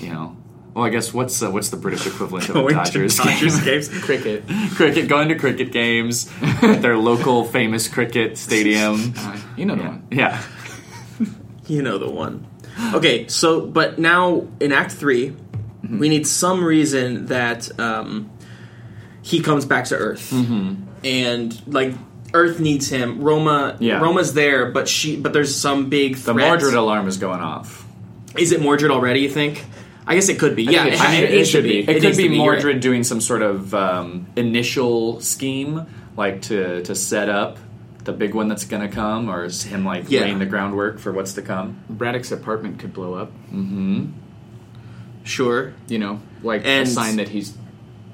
S2: you know, well, I guess what's uh, what's the British equivalent of a
S1: Going to
S2: Dodgers,
S1: Dodgers
S2: game?
S1: games.
S3: Cricket.
S2: cricket, going to cricket games at their local famous cricket stadium.
S3: Uh, you know the
S2: Yeah,
S3: one.
S2: yeah,
S1: You know the one. Okay, so but now in Act 3
S2: Mm-hmm.
S1: we need some reason that um, he comes back to Earth,
S2: Mm-hmm.
S1: and like Earth needs him. Roma,
S2: Yeah.
S1: Roma's there, but she, but there's some big
S2: the
S1: threat.
S2: Mordred alarm is going off.
S1: Is it Mordred already? You think? I guess it could be. yeah,
S3: it
S1: it,
S3: should-
S1: it
S3: it should be.
S1: be.
S2: It, could
S1: needs to
S2: be
S1: you're right.
S2: Mordred doing some sort of um, initial scheme, like to to set up the big one that's going to come, or is him like
S1: Yeah.
S2: laying the groundwork for what's to come.
S3: Braddock's apartment could blow up.
S1: Sure.
S3: You know, like
S1: And
S3: a sign that he's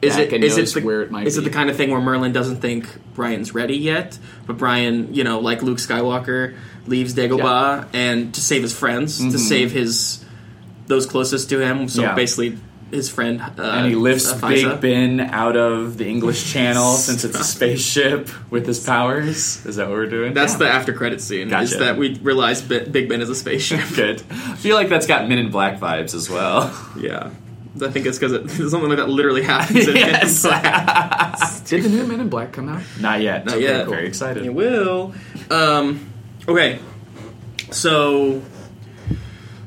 S1: Is
S3: back
S1: it
S3: and
S1: is
S3: knows
S1: it the,
S3: where it might
S1: is
S3: be.
S1: it the kind of thing where Merlin doesn't think Brian's ready yet, but Brian, you know, like Luke Skywalker, leaves Dagobah and to save his friends, to save his those closest to him. So.
S2: Yeah.
S1: basically, his friend uh,
S2: and he lifts
S1: uh,
S2: Big Ben out of the English Channel since it's a spaceship with his powers. Is that what we're doing?
S1: That's
S2: Yeah.
S1: the after credit scene. Is that we realize Bi- Big Ben is a spaceship?
S2: good. I feel like that's got Men in Black vibes as well.
S1: yeah. I think it's because it, something like that literally happens. in
S2: Yes.
S3: Did the new Men in Black come out?
S2: Not yet.
S1: Not yet.
S2: Very excited.
S1: It will. Um, okay, so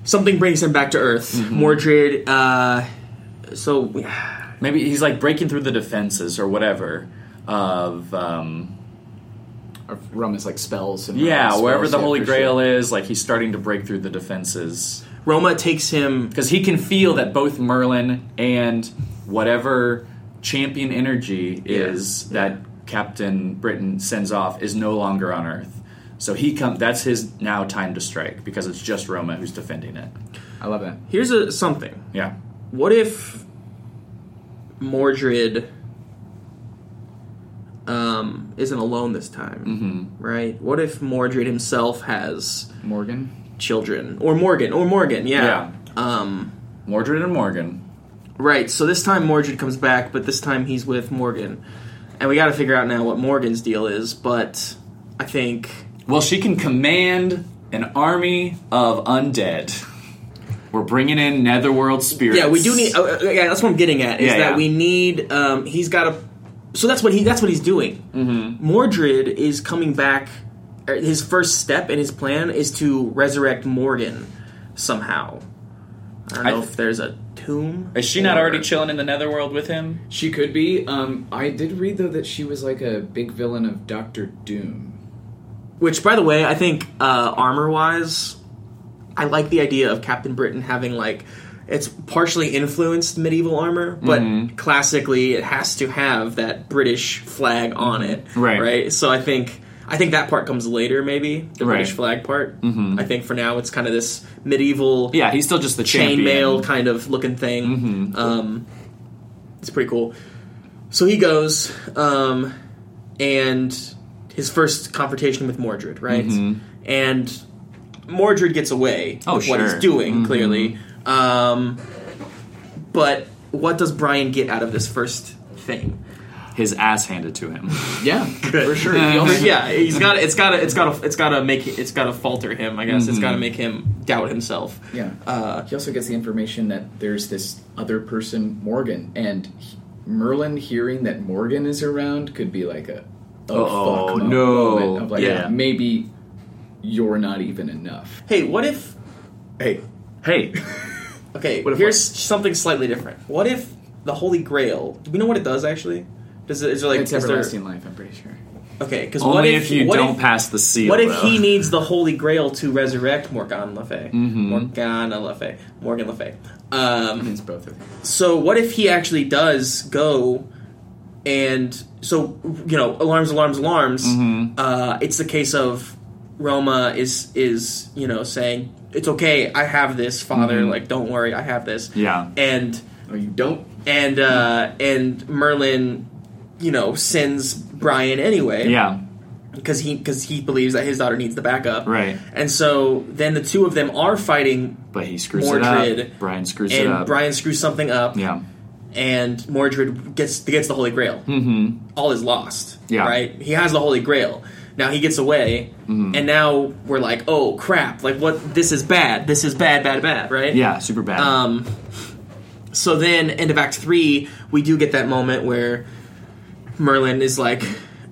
S1: something brings him back to Earth.
S2: Mm-hmm.
S1: Mordred. Uh, so
S2: Maybe he's like breaking through the defenses or whatever of um,
S3: Or rum is like spells and
S2: yeah,
S3: spells,
S2: wherever the Holy Grail
S3: sure.
S2: is. Like he's starting to break through the defenses
S1: Roma takes him.
S2: because he can feel that both Merlin and whatever champion energy is that Captain Britain sends off is no longer on Earth. So he come. That's his now time to strike because it's just Roma who's defending it.
S3: I love that.
S1: Here's a something.
S2: Yeah.
S1: What if Mordred um, isn't alone this time?
S2: Mm-hmm.
S1: Right. What if Mordred himself has
S3: Morgan.
S1: children, or Morgan, or Morgan? Yeah.
S2: Yeah.
S1: Um,
S2: Mordred and Morgan.
S1: Right, so this time Mordred comes back, but this time he's with Morgan. And we gotta figure out now what Morgan's deal is, but I think.
S2: Well, she can command an army of undead. We're bringing in netherworld spirits.
S1: Yeah, we do need. Uh, yeah, that's what I'm getting at, is
S2: Yeah,
S1: that
S2: yeah.
S1: we need. Um, he's got a. So that's what he. That's what he's doing. Mm-hmm. Mordred is coming back. er, His first step in his plan is to resurrect Morgan somehow. I don't
S2: I
S1: know
S2: th-
S1: if there's a tomb.
S2: Is she not already chilling in the netherworld with him?
S3: She could be. Um, I did read though that she was like a big villain of Doctor Doom.
S1: Which, by the way, I think uh, armor wise, I like the idea of Captain Britain having like it's partially influenced medieval armor, but
S2: Mm-hmm.
S1: classically it has to have that British flag on it,
S2: Right.
S1: Right. So I think I think that part comes later, maybe the
S2: Right.
S1: British flag part. Mm-hmm. I think for now it's kind of this medieval
S2: Yeah, he's still just the
S1: chainmail kind of looking thing.
S2: Mm-hmm.
S1: Um, it's pretty cool. So he goes, um, and his first confrontation with Mordred, right? And Mordred gets away
S2: Mm-hmm. Oh,
S1: with what he's doing, clearly. Um, but what does Brian get out of this first thing?
S2: His ass handed to him.
S3: Yeah, for sure.
S1: Yeah, he's got it's got it's got to it's got to make it's got to falter him. I guess it's got
S2: Mm-hmm.
S1: to make him doubt himself.
S3: Yeah.
S1: Uh,
S3: he also gets the information that there's this other person, Morgan, and he- Merlin hearing that Morgan is around could be like a oh fuck
S2: no.
S3: moment of like
S2: Yeah.
S3: maybe you're not even enough.
S1: Hey, what if? Hey,
S2: Hey,
S1: Okay,
S3: What if
S1: here's something slightly different. What if the Holy Grail? Do we know what it does actually? Does it? Is there like?
S3: it's
S1: is there-
S3: everlasting life. I'm pretty sure.
S1: okay, because what
S2: only
S1: if,
S2: if, you
S1: what
S2: don't
S1: if,
S2: pass the seal.
S1: What if
S2: though.
S1: he needs the Holy Grail to resurrect Morgan Le Fay?
S2: Mhm.
S1: Morgana Le Fay. Morgan Le Fay. Um,
S3: It's both of them.
S1: so what if he actually does go and so you know alarms alarms alarms
S2: Mm-hmm.
S1: uh, it's the case of roma is is you know saying it's okay i have this father
S2: Mhm.
S1: like don't worry i have this
S2: Yeah.
S1: and
S3: Oh, you don't?
S1: and uh and merlin you know sends brian anyway
S2: Yeah,
S1: because he because he believes that his daughter needs the backup
S2: right.
S1: and so then the two of them are fighting
S2: But he screws it up. Brian screws it
S1: and
S2: up.
S1: brian screws something up
S2: yeah.
S1: And Mordred gets gets the Holy Grail. Mm-hmm. All is lost.
S2: Yeah.
S1: right. He has the Holy Grail. Now he gets away,
S2: Mm-hmm.
S1: and now we're like, oh crap! Like what? This is bad. This is bad, bad, bad. Right?
S2: Yeah, super bad.
S1: Um, so then, end of Act Three, we do get that moment where Merlin is like,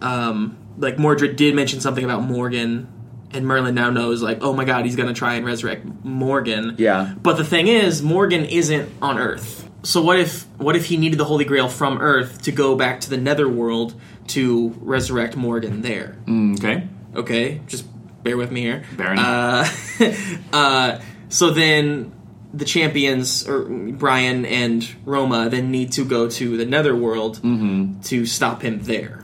S1: um, like Mordred did mention something about Morgan, and Merlin now knows, like, oh my god, he's gonna try and resurrect Morgan.
S2: Yeah.
S1: But the thing is, Morgan isn't on Earth. So what if what if he needed the Holy Grail from Earth to go back to the Netherworld to resurrect Morgan there?
S2: Mm, okay.
S1: Okay, just bear with me here.
S2: Bearing.
S1: Uh, uh, so then the champions, or Brian and Roma, then need to go to the Netherworld
S2: Mm-hmm.
S1: to stop him there.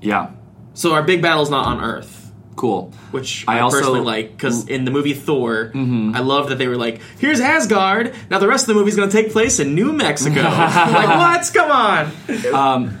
S2: Yeah.
S1: So our big battle's not on Earth.
S2: Cool.
S1: Which
S2: I
S1: I,
S2: also-
S1: personally like because in the movie Thor,
S2: Mm-hmm.
S1: I love that they were like, "Here's Asgard." Now the rest of the movie's going to take place in New Mexico. like what? Come on.
S2: Um,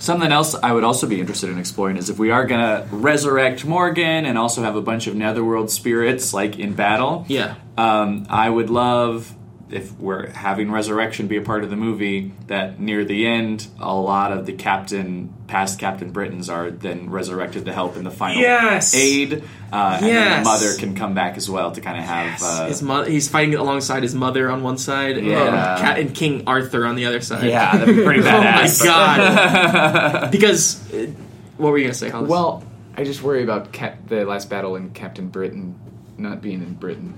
S2: something else I would also be interested in exploring is if we are gonna resurrect Morgan and also have a bunch of Netherworld spirits like in battle.
S1: Yeah.
S2: Um, I would love if we're having resurrection be a part of the movie that near the end a lot of the captain past captain britons are then resurrected to help in the final
S1: Yes.
S2: aid uh, and then
S1: Yes.
S2: the mother can come back as well to kind of have uh,
S1: his mo- he's fighting alongside his mother on one side,
S2: Yeah.
S1: and, Cat- and King Arthur on the other side.
S2: yeah that'd be pretty badass.
S1: Oh my god! because uh, what were you gonna say, Hollis?
S3: Well, I just worry about Cap- the last battle in Captain Britain not being in Britain.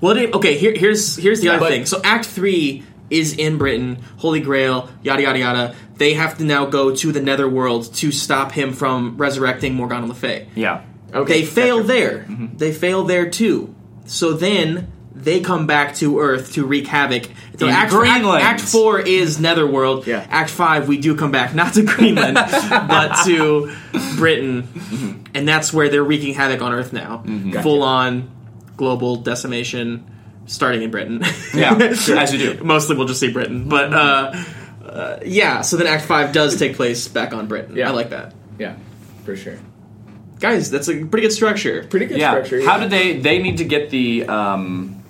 S1: Well, it- okay. Here, here's here's the
S3: Yeah,
S1: other thing. So Act Three is in Britain. Holy Grail, yada yada yada. They have to now go to the Netherworld to stop him from resurrecting Morgana Le Fay.
S2: yeah Okay.
S1: They fail
S3: gotcha.
S1: there.
S2: Mm-hmm.
S1: They fail there too. So then they come back to Earth to wreak havoc. So Act,
S2: Greenland.
S1: Act, Act Four is Netherworld.
S3: Yeah.
S1: Act Five, we do come back not to Greenland, but to Britain,
S2: Mm-hmm.
S1: and that's where they're wreaking havoc on Earth now. Full on global decimation, starting in Britain.
S2: Yeah, as you do.
S1: Mostly, we'll just say Britain, but uh, uh, yeah. So then Act Five does take place back on Britain.
S3: Yeah.
S1: I like that,
S3: Yeah, for sure.
S1: guys. That's a pretty good structure.
S3: Pretty good
S2: yeah.
S3: structure.
S2: How
S3: yeah.
S2: did they? They need to get the um,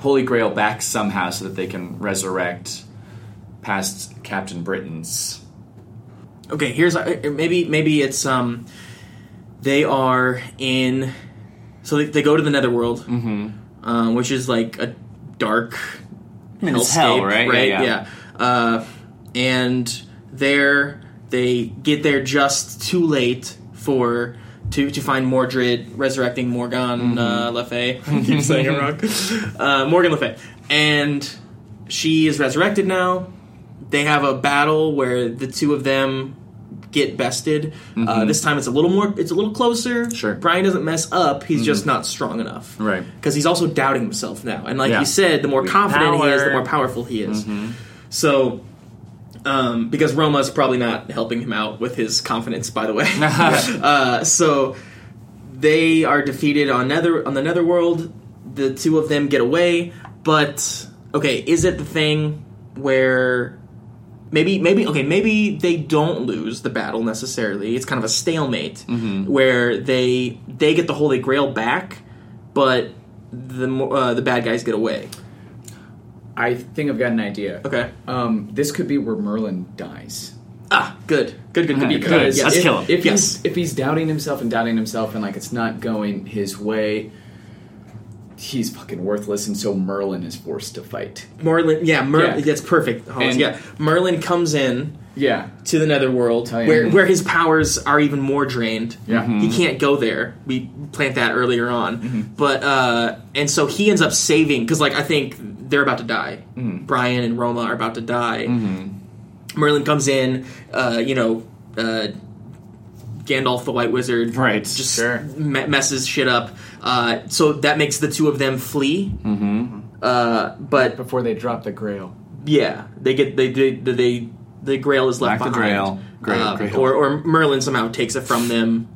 S2: Holy Grail back somehow so that they can resurrect past Captain Britain's.
S1: okay here's uh, maybe maybe it's um they are in so they, they go to the netherworld
S2: Mm-hmm.
S1: um, which is like a dark
S2: mean, it's hell, right?
S1: right
S2: Yeah,
S1: yeah,
S2: yeah.
S1: Uh, and there they get there just too late for to, to find Mordred resurrecting Morgan uh,
S2: Mm-hmm.
S1: Le Fay. Keep saying it wrong. Uh, Morgan Le Fay. And she is resurrected now. They have a battle where the two of them get bested. Uh, this time it's a little more. It's a little closer.
S2: Mm-hmm. Sure. Mm-hmm.
S1: Brian doesn't mess up. He's just not strong enough.
S2: Right.
S1: Because he's also doubting himself now. And like
S2: Yeah.
S1: you said, the more
S2: With
S1: confident he is, the more powerful he is.
S2: Mm-hmm.
S1: So, um, because Roma's probably not helping him out with his confidence, by the way. uh, so they are defeated on nether on the netherworld. The two of them get away, but okay, is it the thing where maybe maybe okay maybe they don't lose the battle necessarily? It's kind of a stalemate where they they get the Holy Grail back, but the uh, the bad guys get away.
S3: I think I've got an idea.
S1: Okay.
S3: Um, this could be where Merlin dies.
S1: Ah, good, good, good, good.
S2: Good.
S1: Because
S2: Let's
S3: if,
S2: kill him.
S3: If
S1: Yes.
S3: he's if he's doubting himself and doubting himself and like it's not going his way, he's fucking worthless, and so Merlin is forced to fight.
S1: Merlin, yeah, Mer-
S3: Yeah.
S1: that's perfect. Holmes.
S3: And-
S1: yeah, Merlin comes in
S3: Yeah,
S1: to the Netherworld,
S3: Oh, yeah.
S1: where where his powers are even more drained.
S3: Yeah.
S1: he can't go there. We plant that earlier on, but uh, and so he ends up saving because like I think they're about to die. Brian and Roma are about to die. Merlin comes in, uh, you know. Uh, Gandalf the White Wizard,
S2: Right.
S1: Just
S3: Sure.
S1: me- messes shit up. Uh, so that makes the two of them flee. Mm-hmm. Uh, but
S3: before they drop the Grail.
S1: yeah, they get they they they the Grail is left
S2: Back the
S1: behind,
S2: Grail. Grail,
S1: Uh,
S2: Grail.
S1: or or Merlin somehow takes it from them,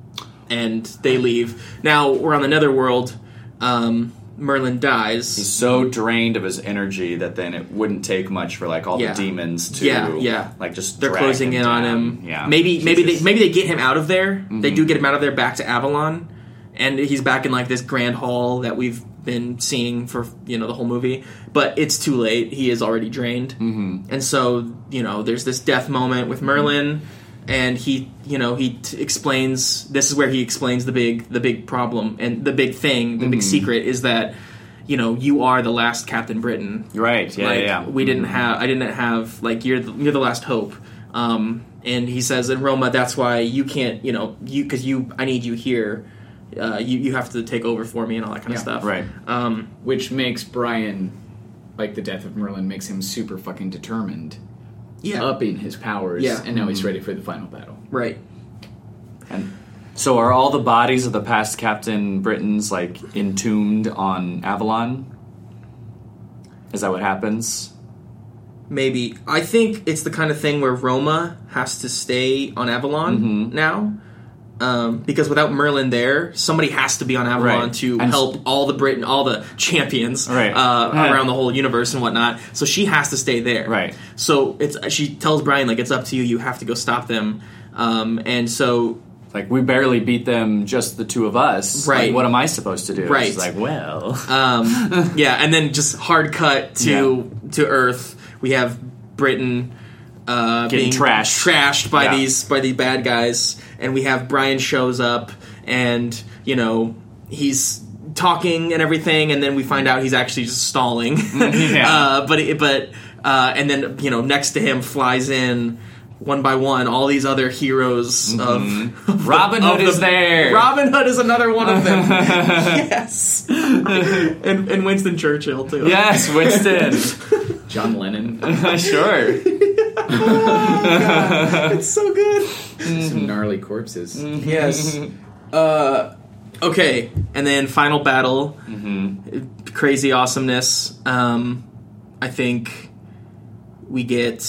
S1: and they leave. Now we're on the Netherworld. Um, Merlin dies.
S2: He's so drained of his energy that then it wouldn't take much for like all
S1: Yeah.
S2: the demons to
S1: Yeah, yeah.
S2: like just
S1: They're closing in on him.
S2: Yeah,
S1: maybe maybe they maybe they get him out of there. They
S2: Mm-hmm.
S1: do get him out of there back to Avalon, and he's back in like this grand hall that we've been seeing for you know the whole movie, but it's too late. He is already drained, mm-hmm. and so you know there's this death moment with Merlin, and he you know he t- explains this is where he explains the big the big problem and the big thing the big secret is that you know you are the last Captain Britain.
S2: Right. Yeah.
S1: like,
S2: yeah.
S1: We didn't have I didn't have like you're the, you're the last hope. Um, and he says in Roma that's why you can't you know you because you I need you here. Uh, you you have to take over for me and all that kind
S3: Yeah,
S1: of stuff.
S2: Right.
S1: Um,
S3: Which makes Brian, like the death of Merlin, makes him super fucking determined,
S1: yeah.
S3: upping his powers,
S1: Yeah.
S3: and now he's ready for the final battle.
S1: Right.
S2: And so, are all the bodies of the past Captain Britons like entombed on Avalon? Is that what happens?
S1: Maybe I think it's the kind of thing where Roma has to stay on Avalon
S2: Mm-hmm.
S1: now. Um, because without Merlin there, somebody has to be on Avalon
S2: Right.
S1: to
S2: And-
S1: help all the Britain, all the champions
S2: Right.
S1: uh,
S2: Yeah.
S1: around the whole universe and whatnot. So she has to stay there.
S2: Right.
S1: So it's she tells Brian like it's up to you. You have to go stop them. Um, and so
S2: Like we barely beat them, just the two of us. Like,
S1: Right.
S2: what am I supposed to do?
S1: Right.
S2: She's like, well,
S1: Um, yeah, and then just hard cut to to Earth. We have Britain uh,
S2: Getting
S1: being
S2: trashed.
S1: trashed by
S2: Yeah.
S1: these by these bad guys, and we have Brian shows up, and you know he's talking and everything, and then we find out he's actually just stalling.
S2: Yeah.
S1: uh, but it, but uh, and then you know next to him flies in. One by one, all these other heroes of
S2: Robin Hood
S1: of
S2: is there.
S1: Robin Hood is another one of them. yes, and, and Winston Churchill too.
S2: yes, Winston.
S3: John Lennon,
S2: sure.
S1: It's so good.
S3: some gnarly corpses.
S1: Mm-hmm. Yes. Uh, okay, and then final battle, crazy awesomeness. Um, I think we get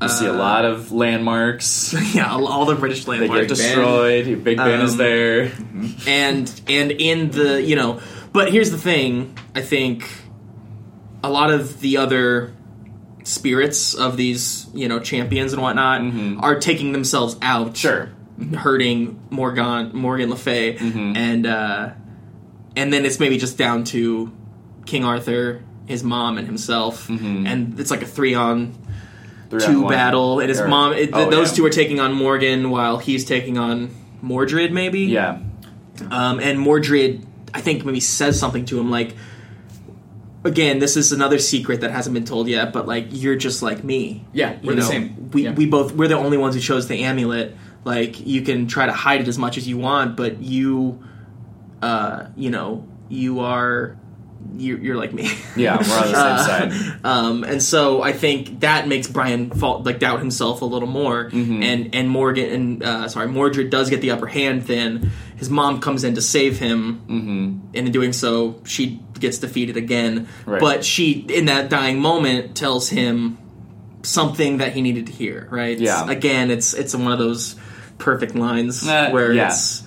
S1: uh,
S2: You see a lot of landmarks.
S1: yeah, all, all the British
S2: They
S1: landmarks.
S2: get destroyed. Big Ben is
S1: Um,
S2: there.
S1: and and in the you know but here's the thing i think a lot of the other spirits of these you know champions and whatnot are taking themselves out
S2: Mm-hmm. Sure.
S1: hurting morgan morgan le fay
S2: Mm-hmm.
S1: and uh and then it's maybe just down to king arthur his mom and himself and it's like a three on
S2: Mm-hmm. Three on
S1: two
S2: one.
S1: battle and his
S2: Or-
S1: mom it,
S2: oh,
S1: those
S2: yeah.
S1: two are taking on morgan while he's taking on mordred maybe
S2: Yeah.
S1: um, and Mordred, I think, maybe says something to him like, again, this is another secret that hasn't been told yet, but like, you're just like me.
S3: Yeah, we're
S1: You
S3: the
S1: know,
S3: same.
S1: We,
S3: Yeah.
S1: we both, we're the only ones who chose the amulet. Like, you can try to hide it as much as you want, but you, uh, you know, you are, you're, you're like me.
S2: Yeah, we're on the
S1: Uh,
S2: same side.
S1: Um, and so I think that makes Brian fall, like doubt himself a little more,
S2: Mm-hmm.
S1: and and Morgan and uh, sorry Mordred does get the upper hand. Then his mom comes in to save him, mm-hmm. and in doing so, she gets defeated again.
S2: Right.
S1: But she, in that dying moment, tells him something that he needed to hear. Right?
S2: Yeah.
S1: Again, it's it's one of those perfect lines
S2: Uh,
S1: where
S2: yeah.
S1: it's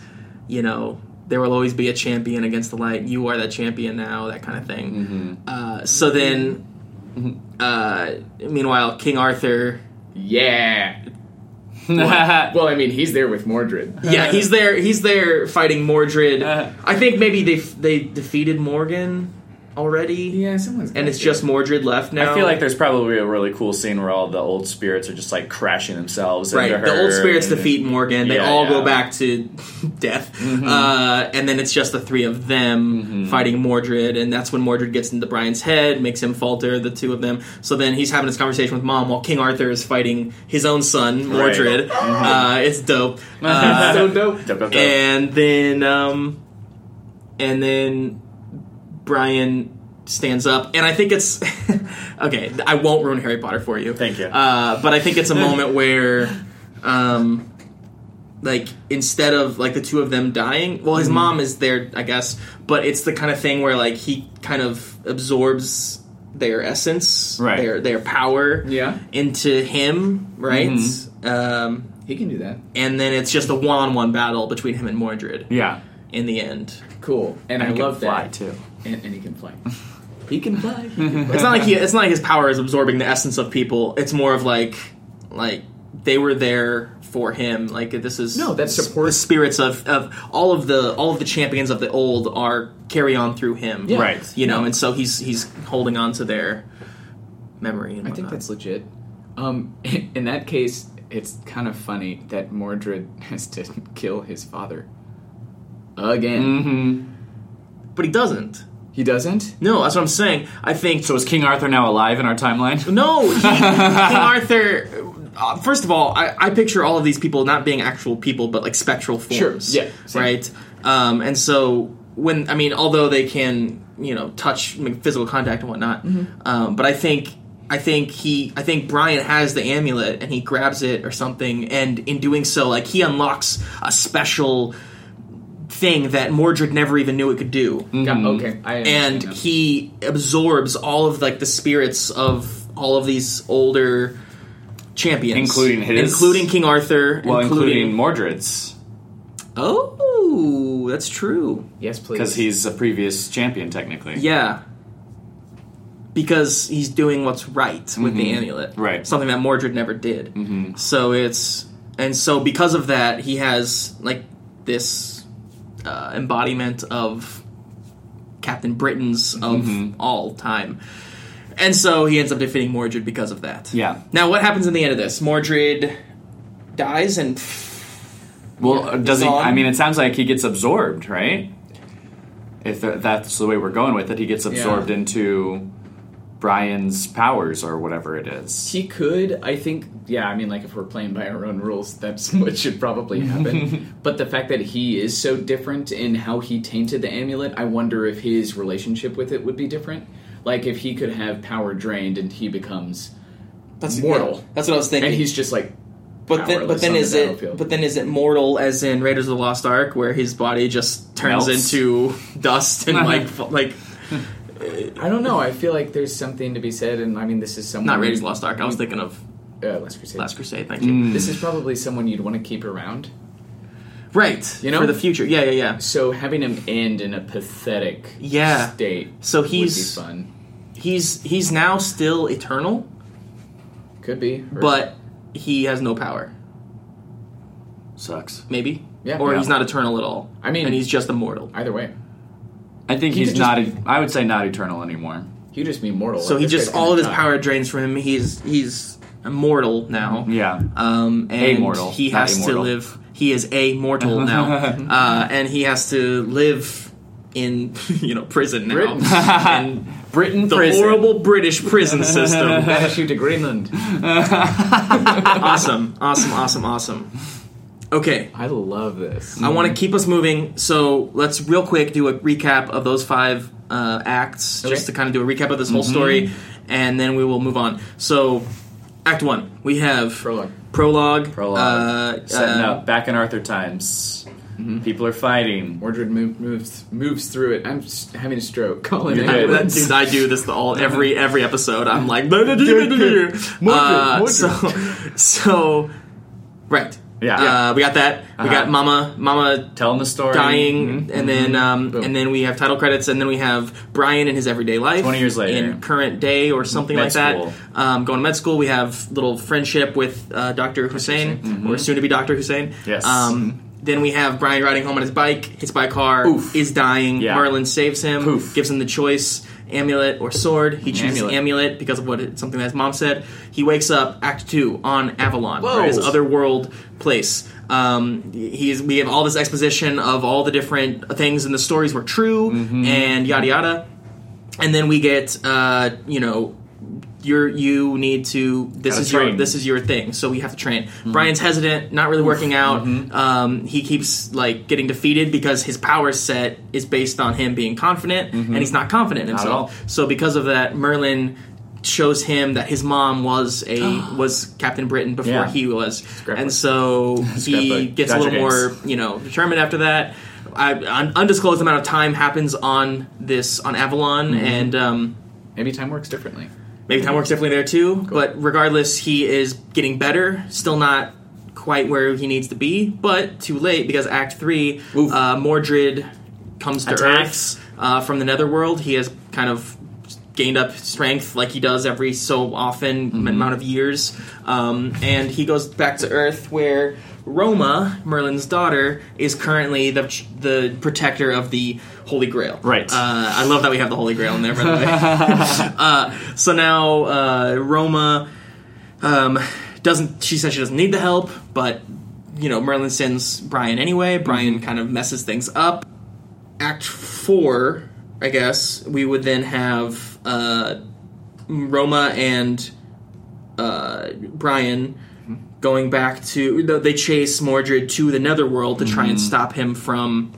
S1: you know. There will always be a champion against the light. You are that champion now. That kind of thing.
S2: Mm-hmm.
S1: Uh, so then, uh, meanwhile, King Arthur,
S3: Yeah. Well, I mean, he's there with Mordred.
S1: yeah, he's there. He's there fighting Mordred.
S2: Uh.
S1: I think maybe they they defeated Morgan already,
S3: Yeah, someone's.
S1: and it's just Mordred left now.
S2: I feel like there's probably a really cool scene where all the old spirits are just like crashing themselves
S1: right.
S2: into
S1: The old spirits
S2: and-
S1: defeat Morgan. They
S2: Yeah,
S1: all
S2: yeah. Mm-hmm.
S1: go back to death, uh, and then it's just the three of them fighting Mordred, and that's when Mordred gets into Brian's head, makes him falter. The two of them. So then he's having this conversation with mom while King Arthur is fighting his own son, Mordred. Uh, it's dope. Uh,
S3: so dope.
S2: Dope, dope, dope.
S1: and then um and then Brian stands up and I think it's okay I won't ruin Harry Potter for you
S2: Thank you.
S1: uh, but I think it's a moment where um like instead of like the two of them dying well his
S2: Mm-hmm.
S1: mom is there I guess but it's the kind of thing where like he kind of absorbs their essence
S2: Right.
S1: their their power
S3: Yeah.
S1: into him right
S2: Mm-hmm.
S1: um
S3: He can do that.
S1: and then it's just a one-on-one battle between him and Mordred
S2: yeah,
S1: in the end.
S3: Cool. And, I
S2: he can
S3: love
S2: fly
S3: that.
S2: too.
S3: And, and he can fly. he can fly.
S1: It's not like he, it's not like his power is absorbing the essence of people. It's more of like like they were there for him. Like this is
S3: No, that's support.
S1: The spirits of, of all of the all of the champions of the old are carry on through him.
S3: Yeah.
S2: Right.
S1: You know, and so he's he's holding on to their memory. And
S3: I think that's legit. Um, in that case, it's kind of funny that Mordred has to kill his father again.
S2: Mm-hmm.
S1: but he doesn't.
S3: He doesn't.
S1: No, that's what I'm saying. I think
S2: So is King Arthur now alive in our timeline?
S1: No, he, King Arthur. Uh, first of all, I, I picture all of these people not being actual people, but like spectral
S3: Sure,
S1: forms.
S3: yeah, same.
S1: right. Um, and so when I mean, although they can, you know, touch make physical contact and whatnot,
S3: Mm-hmm.
S1: um, but I think. I think he, I think Brian has the amulet and he grabs it or something, and in doing so, like he unlocks a special thing that Mordred never even knew it could do
S3: Got, okay, I
S1: and he absorbs all of like the spirits of all of these older champions,
S2: Including his?
S1: including King Arthur,
S2: Well, including Mordred's,
S1: oh, that's true.
S3: yes, please.
S2: because he's a previous champion, technically.
S1: Yeah, because he's doing what's right with the amulet,
S2: Right.
S1: Something that Mordred never did. Mm-hmm. So it's and so because of that, he has like this uh, embodiment of Captain Britain's of all time. And so he ends up defeating Mordred because of that.
S2: Yeah.
S1: Now, what happens in the end of this? Mordred dies, and
S2: Well,
S1: Yeah,
S2: does he? I mean, it sounds like he gets absorbed, right? If that's the way we're going with it, he gets absorbed into Brian's powers or whatever it is.
S3: He could, I think, yeah, I mean, like, if we're playing by our own rules, that's what should probably happen. but the fact that he is so different in how he tainted the amulet, I wonder if his relationship with it would be different. Like, if he could have power drained and he becomes.
S1: that's
S3: Mortal.
S1: yeah, that's what I was thinking.
S3: And he's just like.
S1: But then, but then
S3: on the
S1: is it? But then is it mortal as in Raiders of the Lost Ark, where his body just turns
S2: Melts.
S1: into dust and like like
S3: I don't know. I feel like there's something to be said, and I mean, this is someone.
S1: not Raiders Lost Ark. I was thinking of
S3: Uh, Last Crusade.
S1: Last Crusade. Thank you.
S2: Mm.
S3: This is probably someone you'd want to keep around.
S1: Right,
S3: You know?
S1: for the future. Yeah, yeah, yeah.
S3: So having him end in a pathetic
S1: Yeah.
S3: state
S1: So
S3: would
S1: he's
S3: be fun.
S1: he's he's now still eternal,
S3: Could be, or-
S1: but he has no power.
S2: Sucks.
S1: Maybe.
S3: Yeah.
S1: Or
S3: Yeah.
S1: he's not eternal at all.
S3: I mean-
S1: and he's just immortal.
S3: either way,
S2: I think
S3: He
S2: he's not.
S3: be-
S2: I would say not eternal anymore.
S3: he'd just be mortal.
S1: So
S3: Like,
S1: he just all of his power drains from him. He's he's immortal now.
S2: Yeah.
S1: Um, and
S2: Amortal,
S1: he
S2: not
S1: has to live. He is a mortal now, uh, and he has to live in you know prison now.
S3: Britain.
S1: and
S2: Britain
S1: the
S2: prison.
S1: horrible British prison system.
S3: Banish you to Greenland.
S1: awesome, awesome, awesome, awesome. Okay,
S3: I love this.
S1: I want to keep us moving. So let's real quick do a recap of those five uh, acts,
S3: Okay.
S1: just to kind of do a recap of this whole story, and then we will move on. So, Act One, we have
S3: Prologue.
S1: prologue,
S2: Prologue.
S1: uh,
S2: Setting
S1: uh,
S2: up back in Arthur times. People are fighting.
S3: Mordred move, moves moves through it. I'm just having a stroke. Calling
S2: You're
S3: it.
S2: good.
S1: That- dude, I do this all every every episode. I'm like, uh,
S3: Mordred.
S1: so so right.
S2: Yeah.
S1: Uh, we got that. We
S2: Uh-huh.
S1: got Mama Mama
S2: Telling the story.
S1: dying,
S2: Mhm.
S1: and then um,
S3: Boom.
S1: and then we have title credits, and then we have Brian in his everyday life,
S2: 20 years later.
S1: in current day or something
S2: Med
S1: like that. Um, going to med school, we have little friendship with uh, Doctor Hussein, or soon to be Doctor Hussein.
S2: Yes.
S1: Um, then we have Brian riding home on his bike, hits by a car,
S2: Oof.
S1: is dying.
S2: Yeah.
S1: Merlin saves him,
S2: Poof.
S1: gives him the choice. Amulet or sword. He chooses amulet.
S3: Amulet.
S1: because of what it, something that his mom said. He wakes up, Act Two, on Avalon,
S3: Whoa.
S1: his other world place. Um, he's we have all this exposition of all the different things and the stories were true
S2: Mm-hmm.
S1: and yada yada, and then we get uh, you know you're you need to this
S2: Gotta
S1: is your this is your thing so we have to train
S2: Mm-hmm.
S1: brian's hesitant not really working out um, he keeps like getting defeated because his power set is based on him being confident and he's not confident in
S2: Not at
S1: himself
S2: all.
S1: so because of that merlin shows him that his mom was a was captain britain before
S2: Yeah.
S1: he was and so he
S2: Scrapbook.
S1: gets a
S2: Gotcha
S1: little more you know determined after that I, an undisclosed amount of time happens on this on avalon
S2: Mm-hmm.
S1: and um,
S3: Maybe time works differently.
S1: Maybe time works differently there too, but regardless, he is getting better. Still not quite where he needs to be, but too late because Act Three,
S2: Oof.
S1: uh, Mordred comes to
S2: Attacks.
S1: Earth uh, from the Netherworld. He has kind of gained up strength like he does every so often
S3: Mm-hmm.
S1: amount of years, um, and he goes back to Earth where Roma, Merlin's daughter, is currently the the protector of the Holy Grail.
S2: Right.
S1: Uh, I love that we have the Holy Grail in there. By the way. uh, so now uh, Roma um, doesn't. She says she doesn't need the help, but you know Merlin sends Brian anyway. Brian kind of messes things up. Act four, I guess we would then have uh, Roma and uh, Brian going back to. They chase Mordred to the Netherworld to try and stop him from.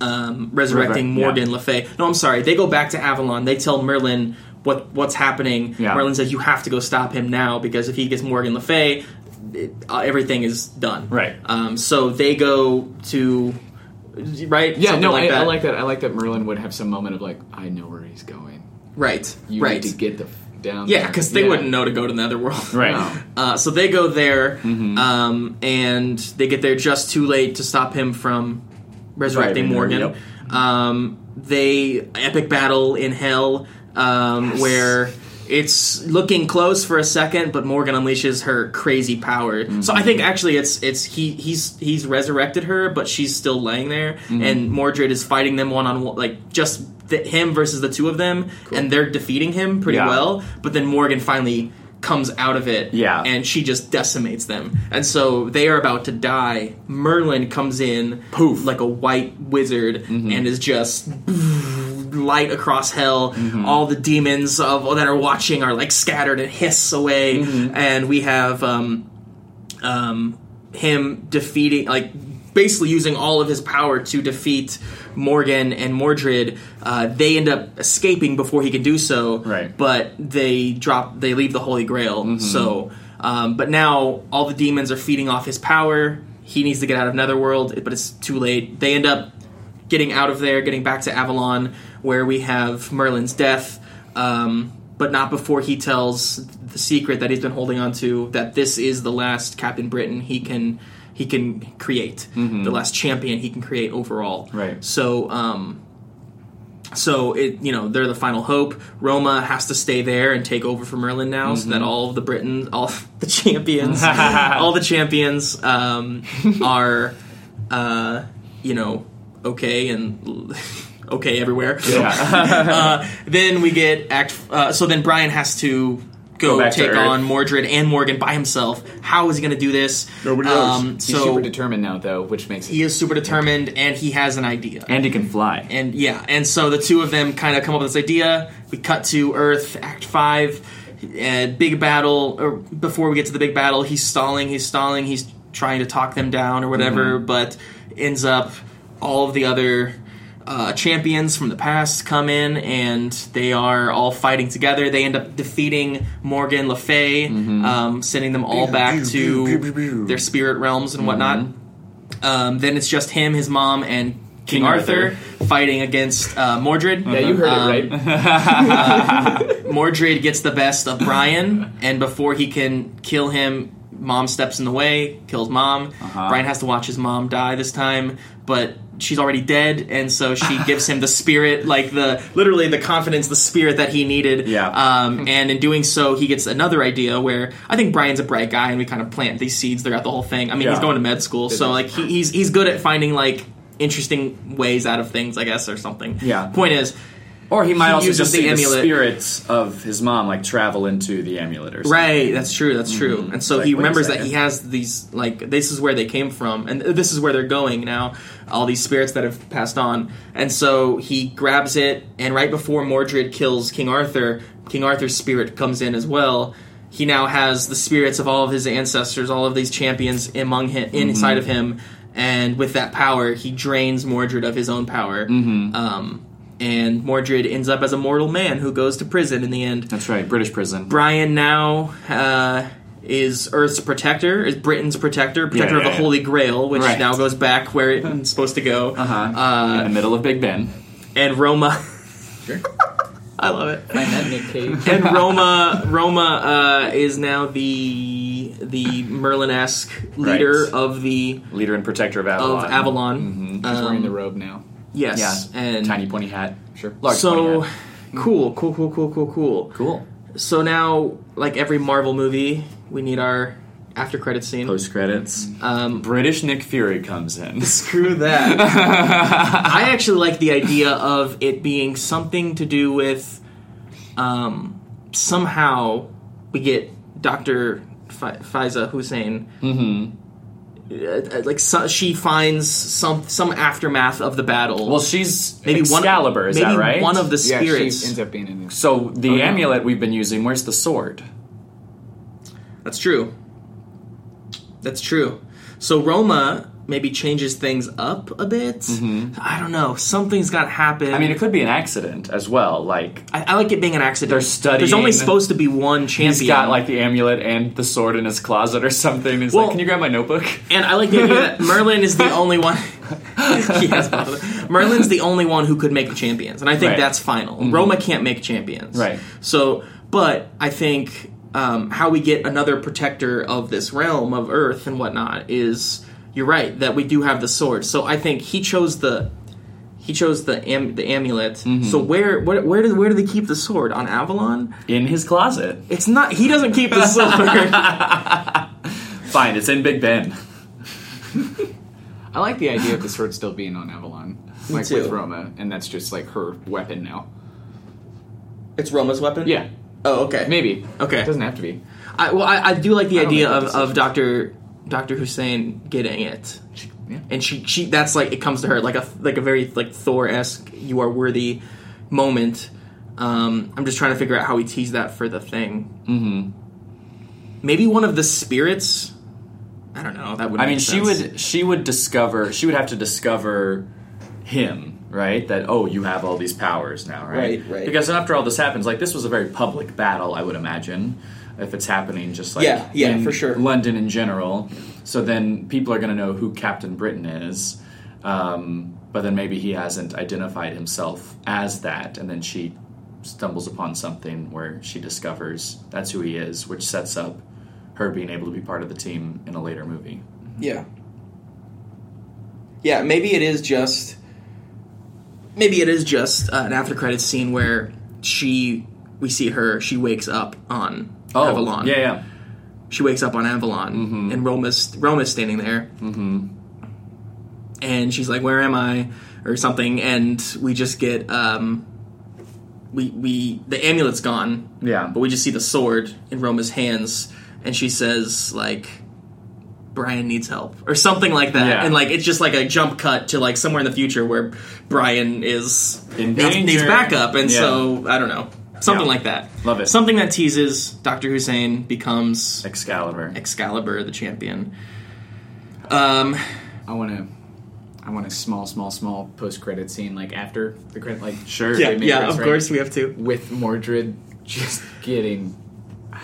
S1: Um, resurrecting
S2: Resurrect- yeah.
S1: Morgan Le Fay. No, I'm sorry. They go back to Avalon. They tell Merlin what what's happening.
S2: Yeah.
S1: Merlin says you have to go stop him now because if he gets Morgan Le Fay, it, uh, everything is done.
S2: Right.
S1: Um, so they go to right.
S3: Yeah,
S1: Something
S3: no,
S1: like
S3: I. I like that. I like that Merlin would have some moment of like, I know where he's going.
S1: Right.
S3: You
S1: right.
S3: need to get the f- down.
S1: yeah, because they
S3: Yeah.
S1: wouldn't know to go to the Netherworld.
S2: Right.
S3: No.
S1: Uh, so they go there,
S3: Mm-hmm.
S1: um, and they get there just too late to stop him from resurrecting
S2: Right,
S1: Morgan.
S2: yep.
S1: Um, they epic battle in hell um, where it's looking close for a second, but Morgan unleashes her crazy power. So I
S3: Mm-hmm.
S1: think actually it's it's he he's he's resurrected her, but she's still laying there,
S3: Mm-hmm.
S1: and Mordred is fighting them one on one, like just the, him versus the two of them, and they're defeating him pretty
S2: Yeah.
S1: well. But then Morgan finally comes out of it,
S2: Yeah.
S1: and she just decimates them. And so they are about to die. Merlin comes in,
S2: Poof.
S1: like a white wizard,
S3: Mm-hmm.
S1: and is just light across hell.
S3: Mm-hmm.
S1: All the demons of that are watching are like scattered and hiss away,
S3: Mm-hmm.
S1: and we have um, um, him defeating like. Basically, using all of his power to defeat Morgan and Mordred, uh, they end up escaping before he can do so
S2: Right.
S1: but they drop they leave the holy grail
S2: Mm-hmm.
S1: so um, but now all the demons are feeding off his power he needs to get out of netherworld but it's too late they end up getting out of there getting back to avalon where we have merlin's death um, but not before he tells the secret that he's been holding on to that this is the last captain britain he can he can create the last champion he can create overall
S2: Right.
S1: so um, so it you know they're the final hope. Roma has to stay there and take over for Merlin now, so that all of the Britons, all the champions, all the champions um, are uh, you know okay and okay everywhere. uh, then we get act. Uh, so then Brian has to. Go, take on Mordred and Morgan by himself. How is he going to do this?
S2: Nobody knows.
S1: Um,
S3: He's
S1: so
S3: super determined now, though, which makes
S1: he is super determined, and he has an idea.
S2: And he can fly.
S1: And yeah, and so the two of them kind of come up with this idea. We cut to Earth, Act Five, uh, big battle. Or before we get to the big battle, he's stalling, he's stalling, he's trying to talk them down or whatever, but ends up all of the other uh, champions from the past come in and they are all fighting together. They end up defeating Morgan Le Fay, um, sending them all back to their spirit realms and whatnot. Um, then it's just him, his mom, and King,
S2: King
S1: Arthur,
S2: Arthur.
S1: fighting against uh, Mordred.
S3: Yeah, you heard
S1: Um,
S3: it right.
S1: Mordred gets the best of Brian, and before he can kill him, mom steps in the way, kills mom.
S2: Uh-huh.
S1: Brian has to watch his mom die this time, but she's already dead, and so she gives him the spirit, like the literally the confidence, the spirit that he needed.
S2: Yeah.
S1: Um, and in doing so, he gets another idea where I think Brian's a bright guy, and we kind of plant these seeds throughout the whole thing. I mean, he's going to med school, so like he, he's he's good at finding like interesting ways out of things, I guess, or something.
S2: Yeah.
S1: Point is,
S2: Or he might
S1: He
S2: also just
S1: the
S2: see the spirits of his mom like travel into the amulet or something.
S1: Right, that's true. That's true. Mm-hmm. And so
S2: Like,
S1: he remembers that he has these like this is where they came from, and this is where they're going now. All these spirits that have passed on, and so he grabs it, and right before Mordred kills King Arthur, King Arthur's spirit comes in as well. He now has the spirits of all of his ancestors, all of these champions among him, inside mm-hmm. of him, and with that power, he drains Mordred of his own power. Mm-hmm. Um, and Mordred ends up as a mortal man who goes to prison in the end.
S2: That's right, British prison.
S1: Brian now uh, is Earth's protector, is Britain's protector, protector
S2: Yeah,
S1: of the
S2: yeah,
S1: Holy Grail, which
S2: Right.
S1: now goes back where it's supposed to go.
S2: Uh-huh. in the middle of Big Ben.
S1: And Roma,
S3: Sure.
S1: I love it.
S3: Find that Nick Cage.
S1: And Roma, Roma uh, is now the the Merlin-esque leader
S2: Right.
S1: of the
S2: Leader and protector of Avalon.
S1: of Avalon.
S3: He's wearing
S1: Um,
S3: the robe now.
S1: Yes,
S2: Yeah.
S1: and
S2: Tiny pointy hat.
S3: Sure.
S2: Large
S1: so
S2: hat.
S1: Cool, cool, cool, cool, cool, cool.
S2: Cool.
S1: So now, like every Marvel movie, we need our after credit scene.
S2: Post credits.
S1: Um,
S2: British Nick Fury comes in.
S1: screw that. I actually like the idea of it being something to do with um, somehow we get Doctor F- Faiza Hussein.
S2: Mm-hmm.
S1: Uh, like so, she finds some some aftermath of the battle.
S2: Well, she's
S1: maybe
S2: Excalibur,
S1: one,
S2: is
S1: maybe
S2: that right?
S1: one of the
S3: Yeah,
S1: spirits.
S3: she ends up being in.
S2: So the
S1: Oh, yeah.
S2: amulet we've been using, where's the sword?
S1: That's true. That's true. So Roma maybe changes things up a bit. I don't know. Something's got to happen.
S2: Mm-hmm. I mean, it could be an accident as well. Like
S1: I, I like it being an accident.
S2: They're studying-
S1: There's only supposed to be one champion.
S2: he's got like the amulet and the sword in his closet or something. He's
S1: Well-
S2: like, "Can you grab my notebook?"
S1: and I like the idea that Merlin is the only one. he has both of them. Merlin's the only one who could make the champions, and I think
S2: Right. Mm-hmm.
S1: that's final. Roma can't make champions,
S2: Right.
S1: So, but I think um, how we get another protector of this realm of Earth and whatnot is you're right that we do have the sword. So I think he chose the he chose the am, the amulet.
S2: Mm-hmm.
S1: So where where where do where do they keep the sword on Avalon?
S2: In his closet.
S1: It's not. He doesn't keep the sword.
S2: Fine, it's in Big Ben.
S3: I like the idea of the sword still being on Avalon, like
S1: too.
S3: with Roma, and that's just like her weapon now.
S1: it's Roma's weapon.
S3: Yeah,
S1: Oh, okay.
S3: maybe.
S1: Okay.
S3: it doesn't have to be.
S1: I, well, I, I do like the
S3: I
S1: idea
S3: make
S1: of,
S3: the
S1: of. Doctor Doctor Hussein getting it,
S3: Yeah.
S1: and she she that's like it comes to her like a like a very like Thor esque you are worthy moment. Um, I'm just trying to figure out how we tease that for the thing. Mm-hmm. Maybe one of the spirits. I don't know. That would.
S2: I
S1: make
S2: mean, she would she would discover she would have to discover him, right? That oh, you have all these powers now, right?
S1: Right, right.
S2: Because after all this happens, like this was a very public battle, I would imagine, if it's happening just like
S1: Yeah, yeah, for sure.
S2: London in general. So then people are going to know who Captain Britain is. Um, but then maybe he hasn't identified himself as that, and then she stumbles upon something where she discovers that's who he is, which sets up her being able to be part of the team in a later movie.
S1: Yeah. Yeah, maybe it is just maybe it is just uh, an after credits scene where she we see her she wakes up on Avalon.
S2: Oh, yeah, yeah.
S1: She wakes up on Avalon and Roma's Roma's standing there. Mm-hmm. And she's like, "Where am I?" or something and we just get um we we the amulet's gone.
S2: Yeah.
S1: But we just see the sword in Roma's hands and she says like Brian needs help or something like that.
S2: Yeah.
S1: And like it's just like a jump cut to like somewhere in the future where Brian is
S2: In
S1: needs, needs backup and
S2: Yeah.
S1: so I don't know. Something
S2: Yeah.
S1: like that.
S2: Love it.
S1: Something that teases Dr. Hussein becomes
S2: Excalibur.
S1: Excalibur the champion. Um
S3: I want to. I want a small, small, small post credit scene, like after the credit, like
S2: Sure.
S1: yeah, yeah,
S3: credits,
S1: of
S3: right?
S1: course we have to.
S3: with Mordred just getting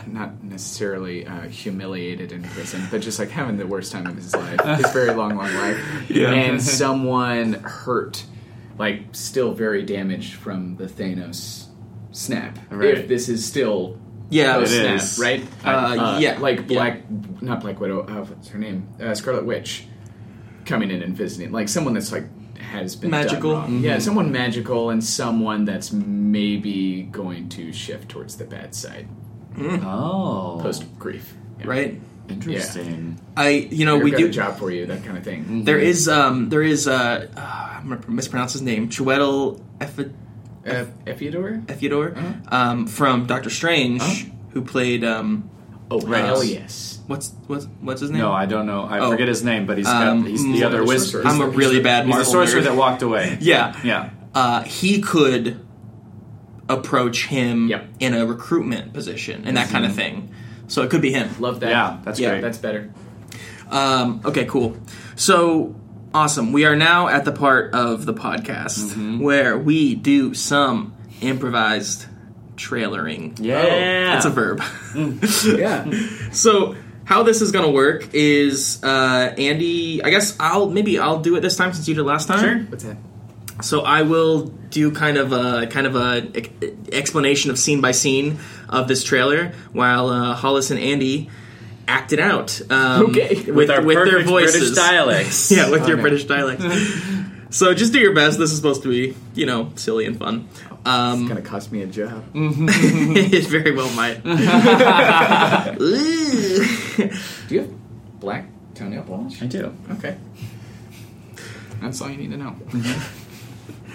S3: not necessarily uh, humiliated in prison, but just like having the worst time of his life, his very long, long life,
S2: Yeah.
S3: and someone hurt, like still very damaged from the Thanos snap.
S2: Right.
S3: If this is still
S1: Yeah,
S3: post
S2: It
S3: snap,
S2: is.
S3: right?
S1: Uh, yeah,
S3: like
S1: yeah.
S3: Black, not Black Widow. Uh, what's her name? Uh, Scarlet Witch coming in and visiting, like someone that's like has been done
S1: Magical.
S3: wrong. Yeah, someone magical and someone that's maybe going to shift towards the bad side
S2: Oh.
S3: post grief. Yeah.
S1: right?
S2: Interesting.
S1: I you know
S3: We've
S1: we
S3: got
S1: do
S3: a job for you, that kind of thing.
S1: There is um there is uh, uh I'm gonna mispronounce his name Chiwetel Efi-
S3: Uh, Efiador?
S1: Efiador
S3: Uh-huh.
S1: um from Doctor Strange
S3: Uh-huh.
S1: who played um
S3: Oh,
S2: Right.
S3: hell yes.
S1: what's what's what's his name?
S2: No, I don't know. I
S1: Oh.
S2: forget his name, but he's
S1: Um,
S2: got, he's the other
S3: the
S2: wizard.
S1: I'm a really bad
S2: He's the sorcerer
S1: nerd.
S2: that walked away.
S1: yeah
S2: Yeah.
S1: uh, he could approach him
S3: Yep.
S1: in a recruitment position and that kind of thing. So it could be him.
S3: Love that.
S2: Yeah, that's
S1: Yeah,
S2: great.
S3: That's better.
S1: Um, okay, cool. So awesome. We are now at the part of the podcast
S2: Mm-hmm.
S1: where we do some improvised trailering.
S2: Yeah.
S1: that's a verb.
S3: Yeah.
S1: so how this is going to work is uh, Andy. I guess I'll maybe I'll do it this time since you did last time.
S2: Sure.
S3: What's that?
S1: So I will do kind of a kind of a explanation of scene by scene of this trailer, while uh, Hollis and Andy act it out. Um,
S3: Okay.
S1: with,
S2: With our
S1: with their
S2: perfect
S1: voices,
S2: British dialects.
S1: yeah, with your
S3: Okay.
S1: British dialects. So just do your best. This is supposed to be, you know, silly and fun. Um,
S3: It's gonna cost me a job.
S1: it very well might.
S3: Do you have black toenail polish?
S2: I do.
S3: Okay. That's all you need to know.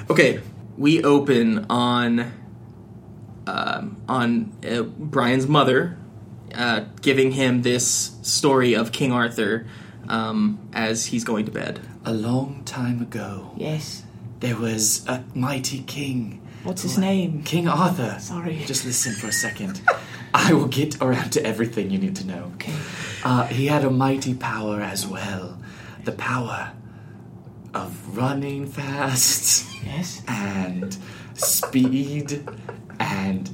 S1: okay, we open on um, on uh, Brian's mother, uh, giving him this story of King Arthur um, as he's going to bed.
S4: A long time ago,
S5: Yes.
S4: there was a mighty king.
S5: What's his name?
S4: King Arthur.
S5: Sorry.
S4: Just listen for a second. I will get around to everything you need to know. Okay. Uh, he had a mighty power as well. The power of running fast
S5: Yes.
S4: and speed and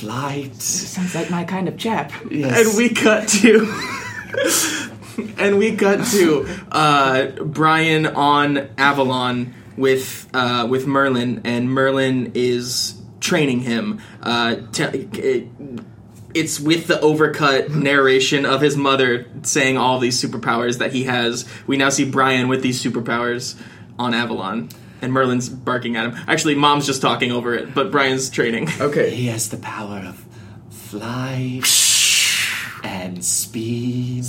S4: flight.
S5: Sounds like my kind of chap.
S4: Yes.
S1: And we cut to. and we cut to uh, Brian on Avalon with uh, with Merlin, and Merlin is training him. Uh, te- it, it's with the overcut narration of his mother saying all these superpowers that he has. We now see Brian with these superpowers on Avalon, and Merlin's barking at him. Actually, Mom's just talking over it, but Brian's training.
S3: Okay.
S4: He has the power of flight and speed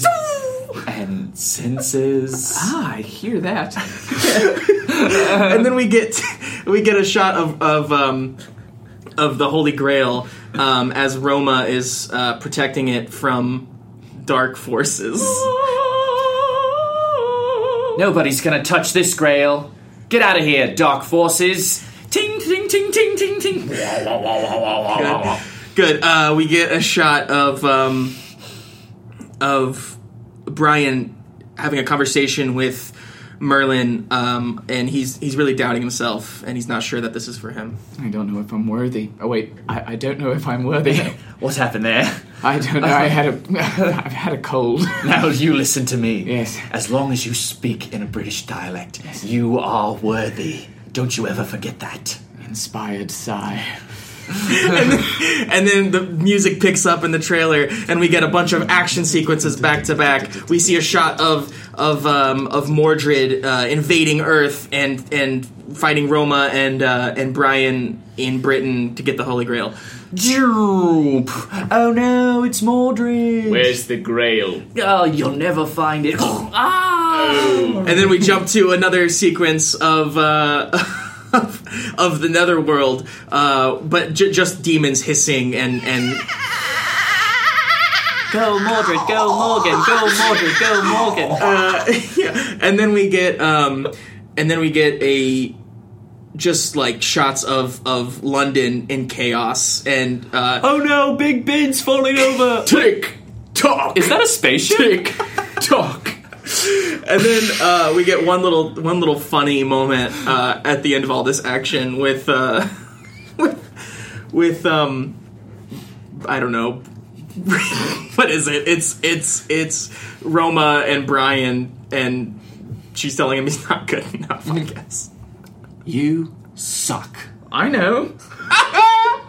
S4: and senses.
S3: Ah, I hear that.
S1: and then we get we get a shot of of um, of the Holy Grail um, as Roma is uh, protecting it from dark forces.
S4: Nobody's gonna touch this grail. Get out of here, dark forces. Ting, ting, ting, ting, ting, ting.
S1: Good. Good. Uh, we get a shot of um, of Brian having a conversation with Merlin, um, and he's he's really doubting himself, and he's not sure that this is for him.
S3: I don't know if I'm worthy. Oh wait, I, I don't know if I'm worthy.
S4: What happened there?
S3: I don't know. I had a I've had a cold.
S4: Now you listen to me.
S3: Yes.
S4: As long as you speak in a British dialect, you are worthy. Don't you ever forget that.
S3: Inspired sigh.
S1: And then the music picks up in the trailer, and we get a bunch of action sequences back to back. We see a shot of of um, of Mordred uh, invading Earth and and fighting Roma and uh, and Brian in Britain to get the Holy Grail.
S4: Droop. Oh no, it's Mordred.
S3: Where's the Grail?
S4: Oh, you'll never find it. ah!
S1: And then we jump to another sequence of. Uh, of, of the netherworld, uh, but j- just demons hissing and and
S5: Go Mordred, go Morgan, go Mordred, go Morgan.
S1: uh, yeah. and then we get um, and then we get a just like shots of of London in chaos and uh,
S4: Oh no, Big Ben's falling over.
S1: tick tock
S2: Is that a spaceship?
S1: tick tock. And then uh, we get one little one little funny moment uh, at the end of all this action with uh, with with um I don't know what is it? It's it's it's Roma and Brian and she's telling him he's not good enough. I guess.
S4: You suck.
S3: I know.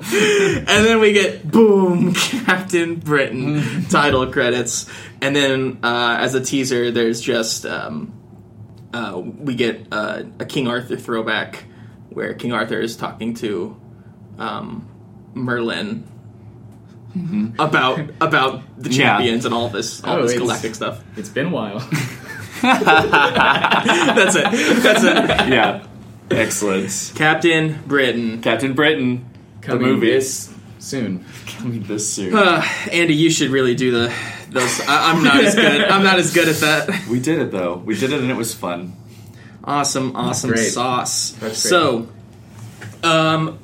S1: And then we get boom, Captain Britain title credits, and then uh, as a teaser, there's just um, uh, we get uh, a King Arthur throwback where King Arthur is talking to um, Merlin about about the
S2: Yeah.
S1: champions and all this all
S3: Oh,
S1: this galactic stuff.
S3: It's been a while.
S1: That's it. That's it.
S2: yeah. Excellent.
S1: Captain Britain.
S2: Captain Britain.
S3: Coming
S2: movie.
S3: this soon.
S2: Coming this soon.
S1: Uh, Andy, you should really do the those. I, I'm not as good. I'm not as good at that.
S2: we did it though. We did it and it was fun.
S1: Awesome, awesome
S3: great.
S1: sauce.
S3: That's great.
S1: So, um,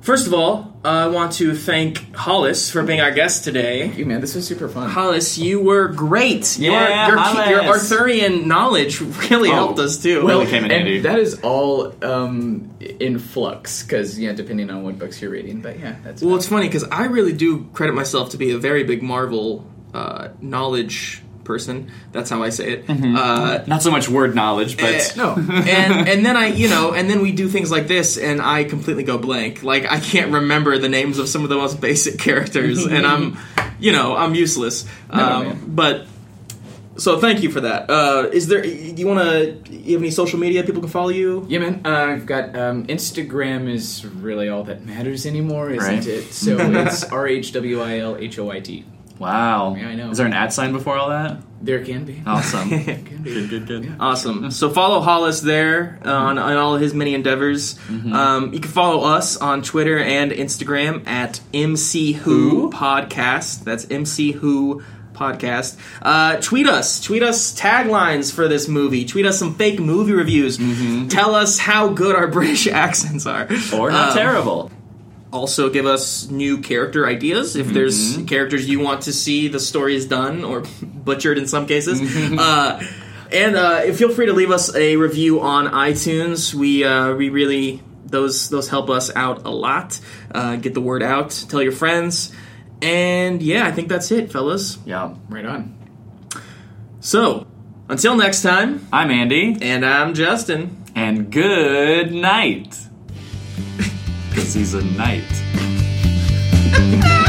S1: first of all, I want to thank Hollis for being our guest today.
S3: You man, this was super fun.
S1: Hollis, you were great.
S2: Yeah,
S1: your, your, your Arthurian knowledge really helped us too.
S2: Well, came in
S3: and
S2: handy.
S3: that is all um, in flux because yeah, depending on what books you're reading. But yeah, that's
S1: Well, it's funny because I really do credit myself to be a very big Marvel uh, knowledge person. That's how I say it. Uh,
S2: Not so much word knowledge, but
S1: Eh,
S3: no.
S1: and and then I you know and then we do things like this and I completely go blank. Like I can't remember the names of some of the most basic characters and I'm you know I'm useless.
S3: No,
S1: um, but So thank you for that. Uh, is there? Do you want to? You have any social media people can follow you?
S3: Yeah, man. Uh, I've got um, Instagram is really all that matters anymore, isn't
S2: Right.
S3: it? So it's R H W I L H O I T.
S2: Wow.
S3: Yeah, I know.
S2: Is there an at sign before all that?
S3: There can be.
S2: Awesome.
S3: Can be.
S2: good, good, good.
S1: Awesome. So follow Hollis there uh, on, on all of his many endeavors. Um, you can follow us on Twitter and Instagram at MC Who Podcast. That's MC Who Podcast. Uh, tweet us. Tweet us taglines for this movie. Tweet us some fake movie reviews. Tell us how good our British accents are.
S2: Or not
S1: Um,
S2: terrible.
S1: also give us new character ideas if there's characters you want to see the stories done or butchered in some cases uh, and uh, feel free to leave us a review on itunes we uh, we really those those help us out a lot uh, get the word out tell your friends and yeah i think that's it fellas
S2: Yeah.
S3: Right on.
S1: so until next time
S2: I'm Andy,
S1: and i'm justin
S2: and good night. Because he's a knight.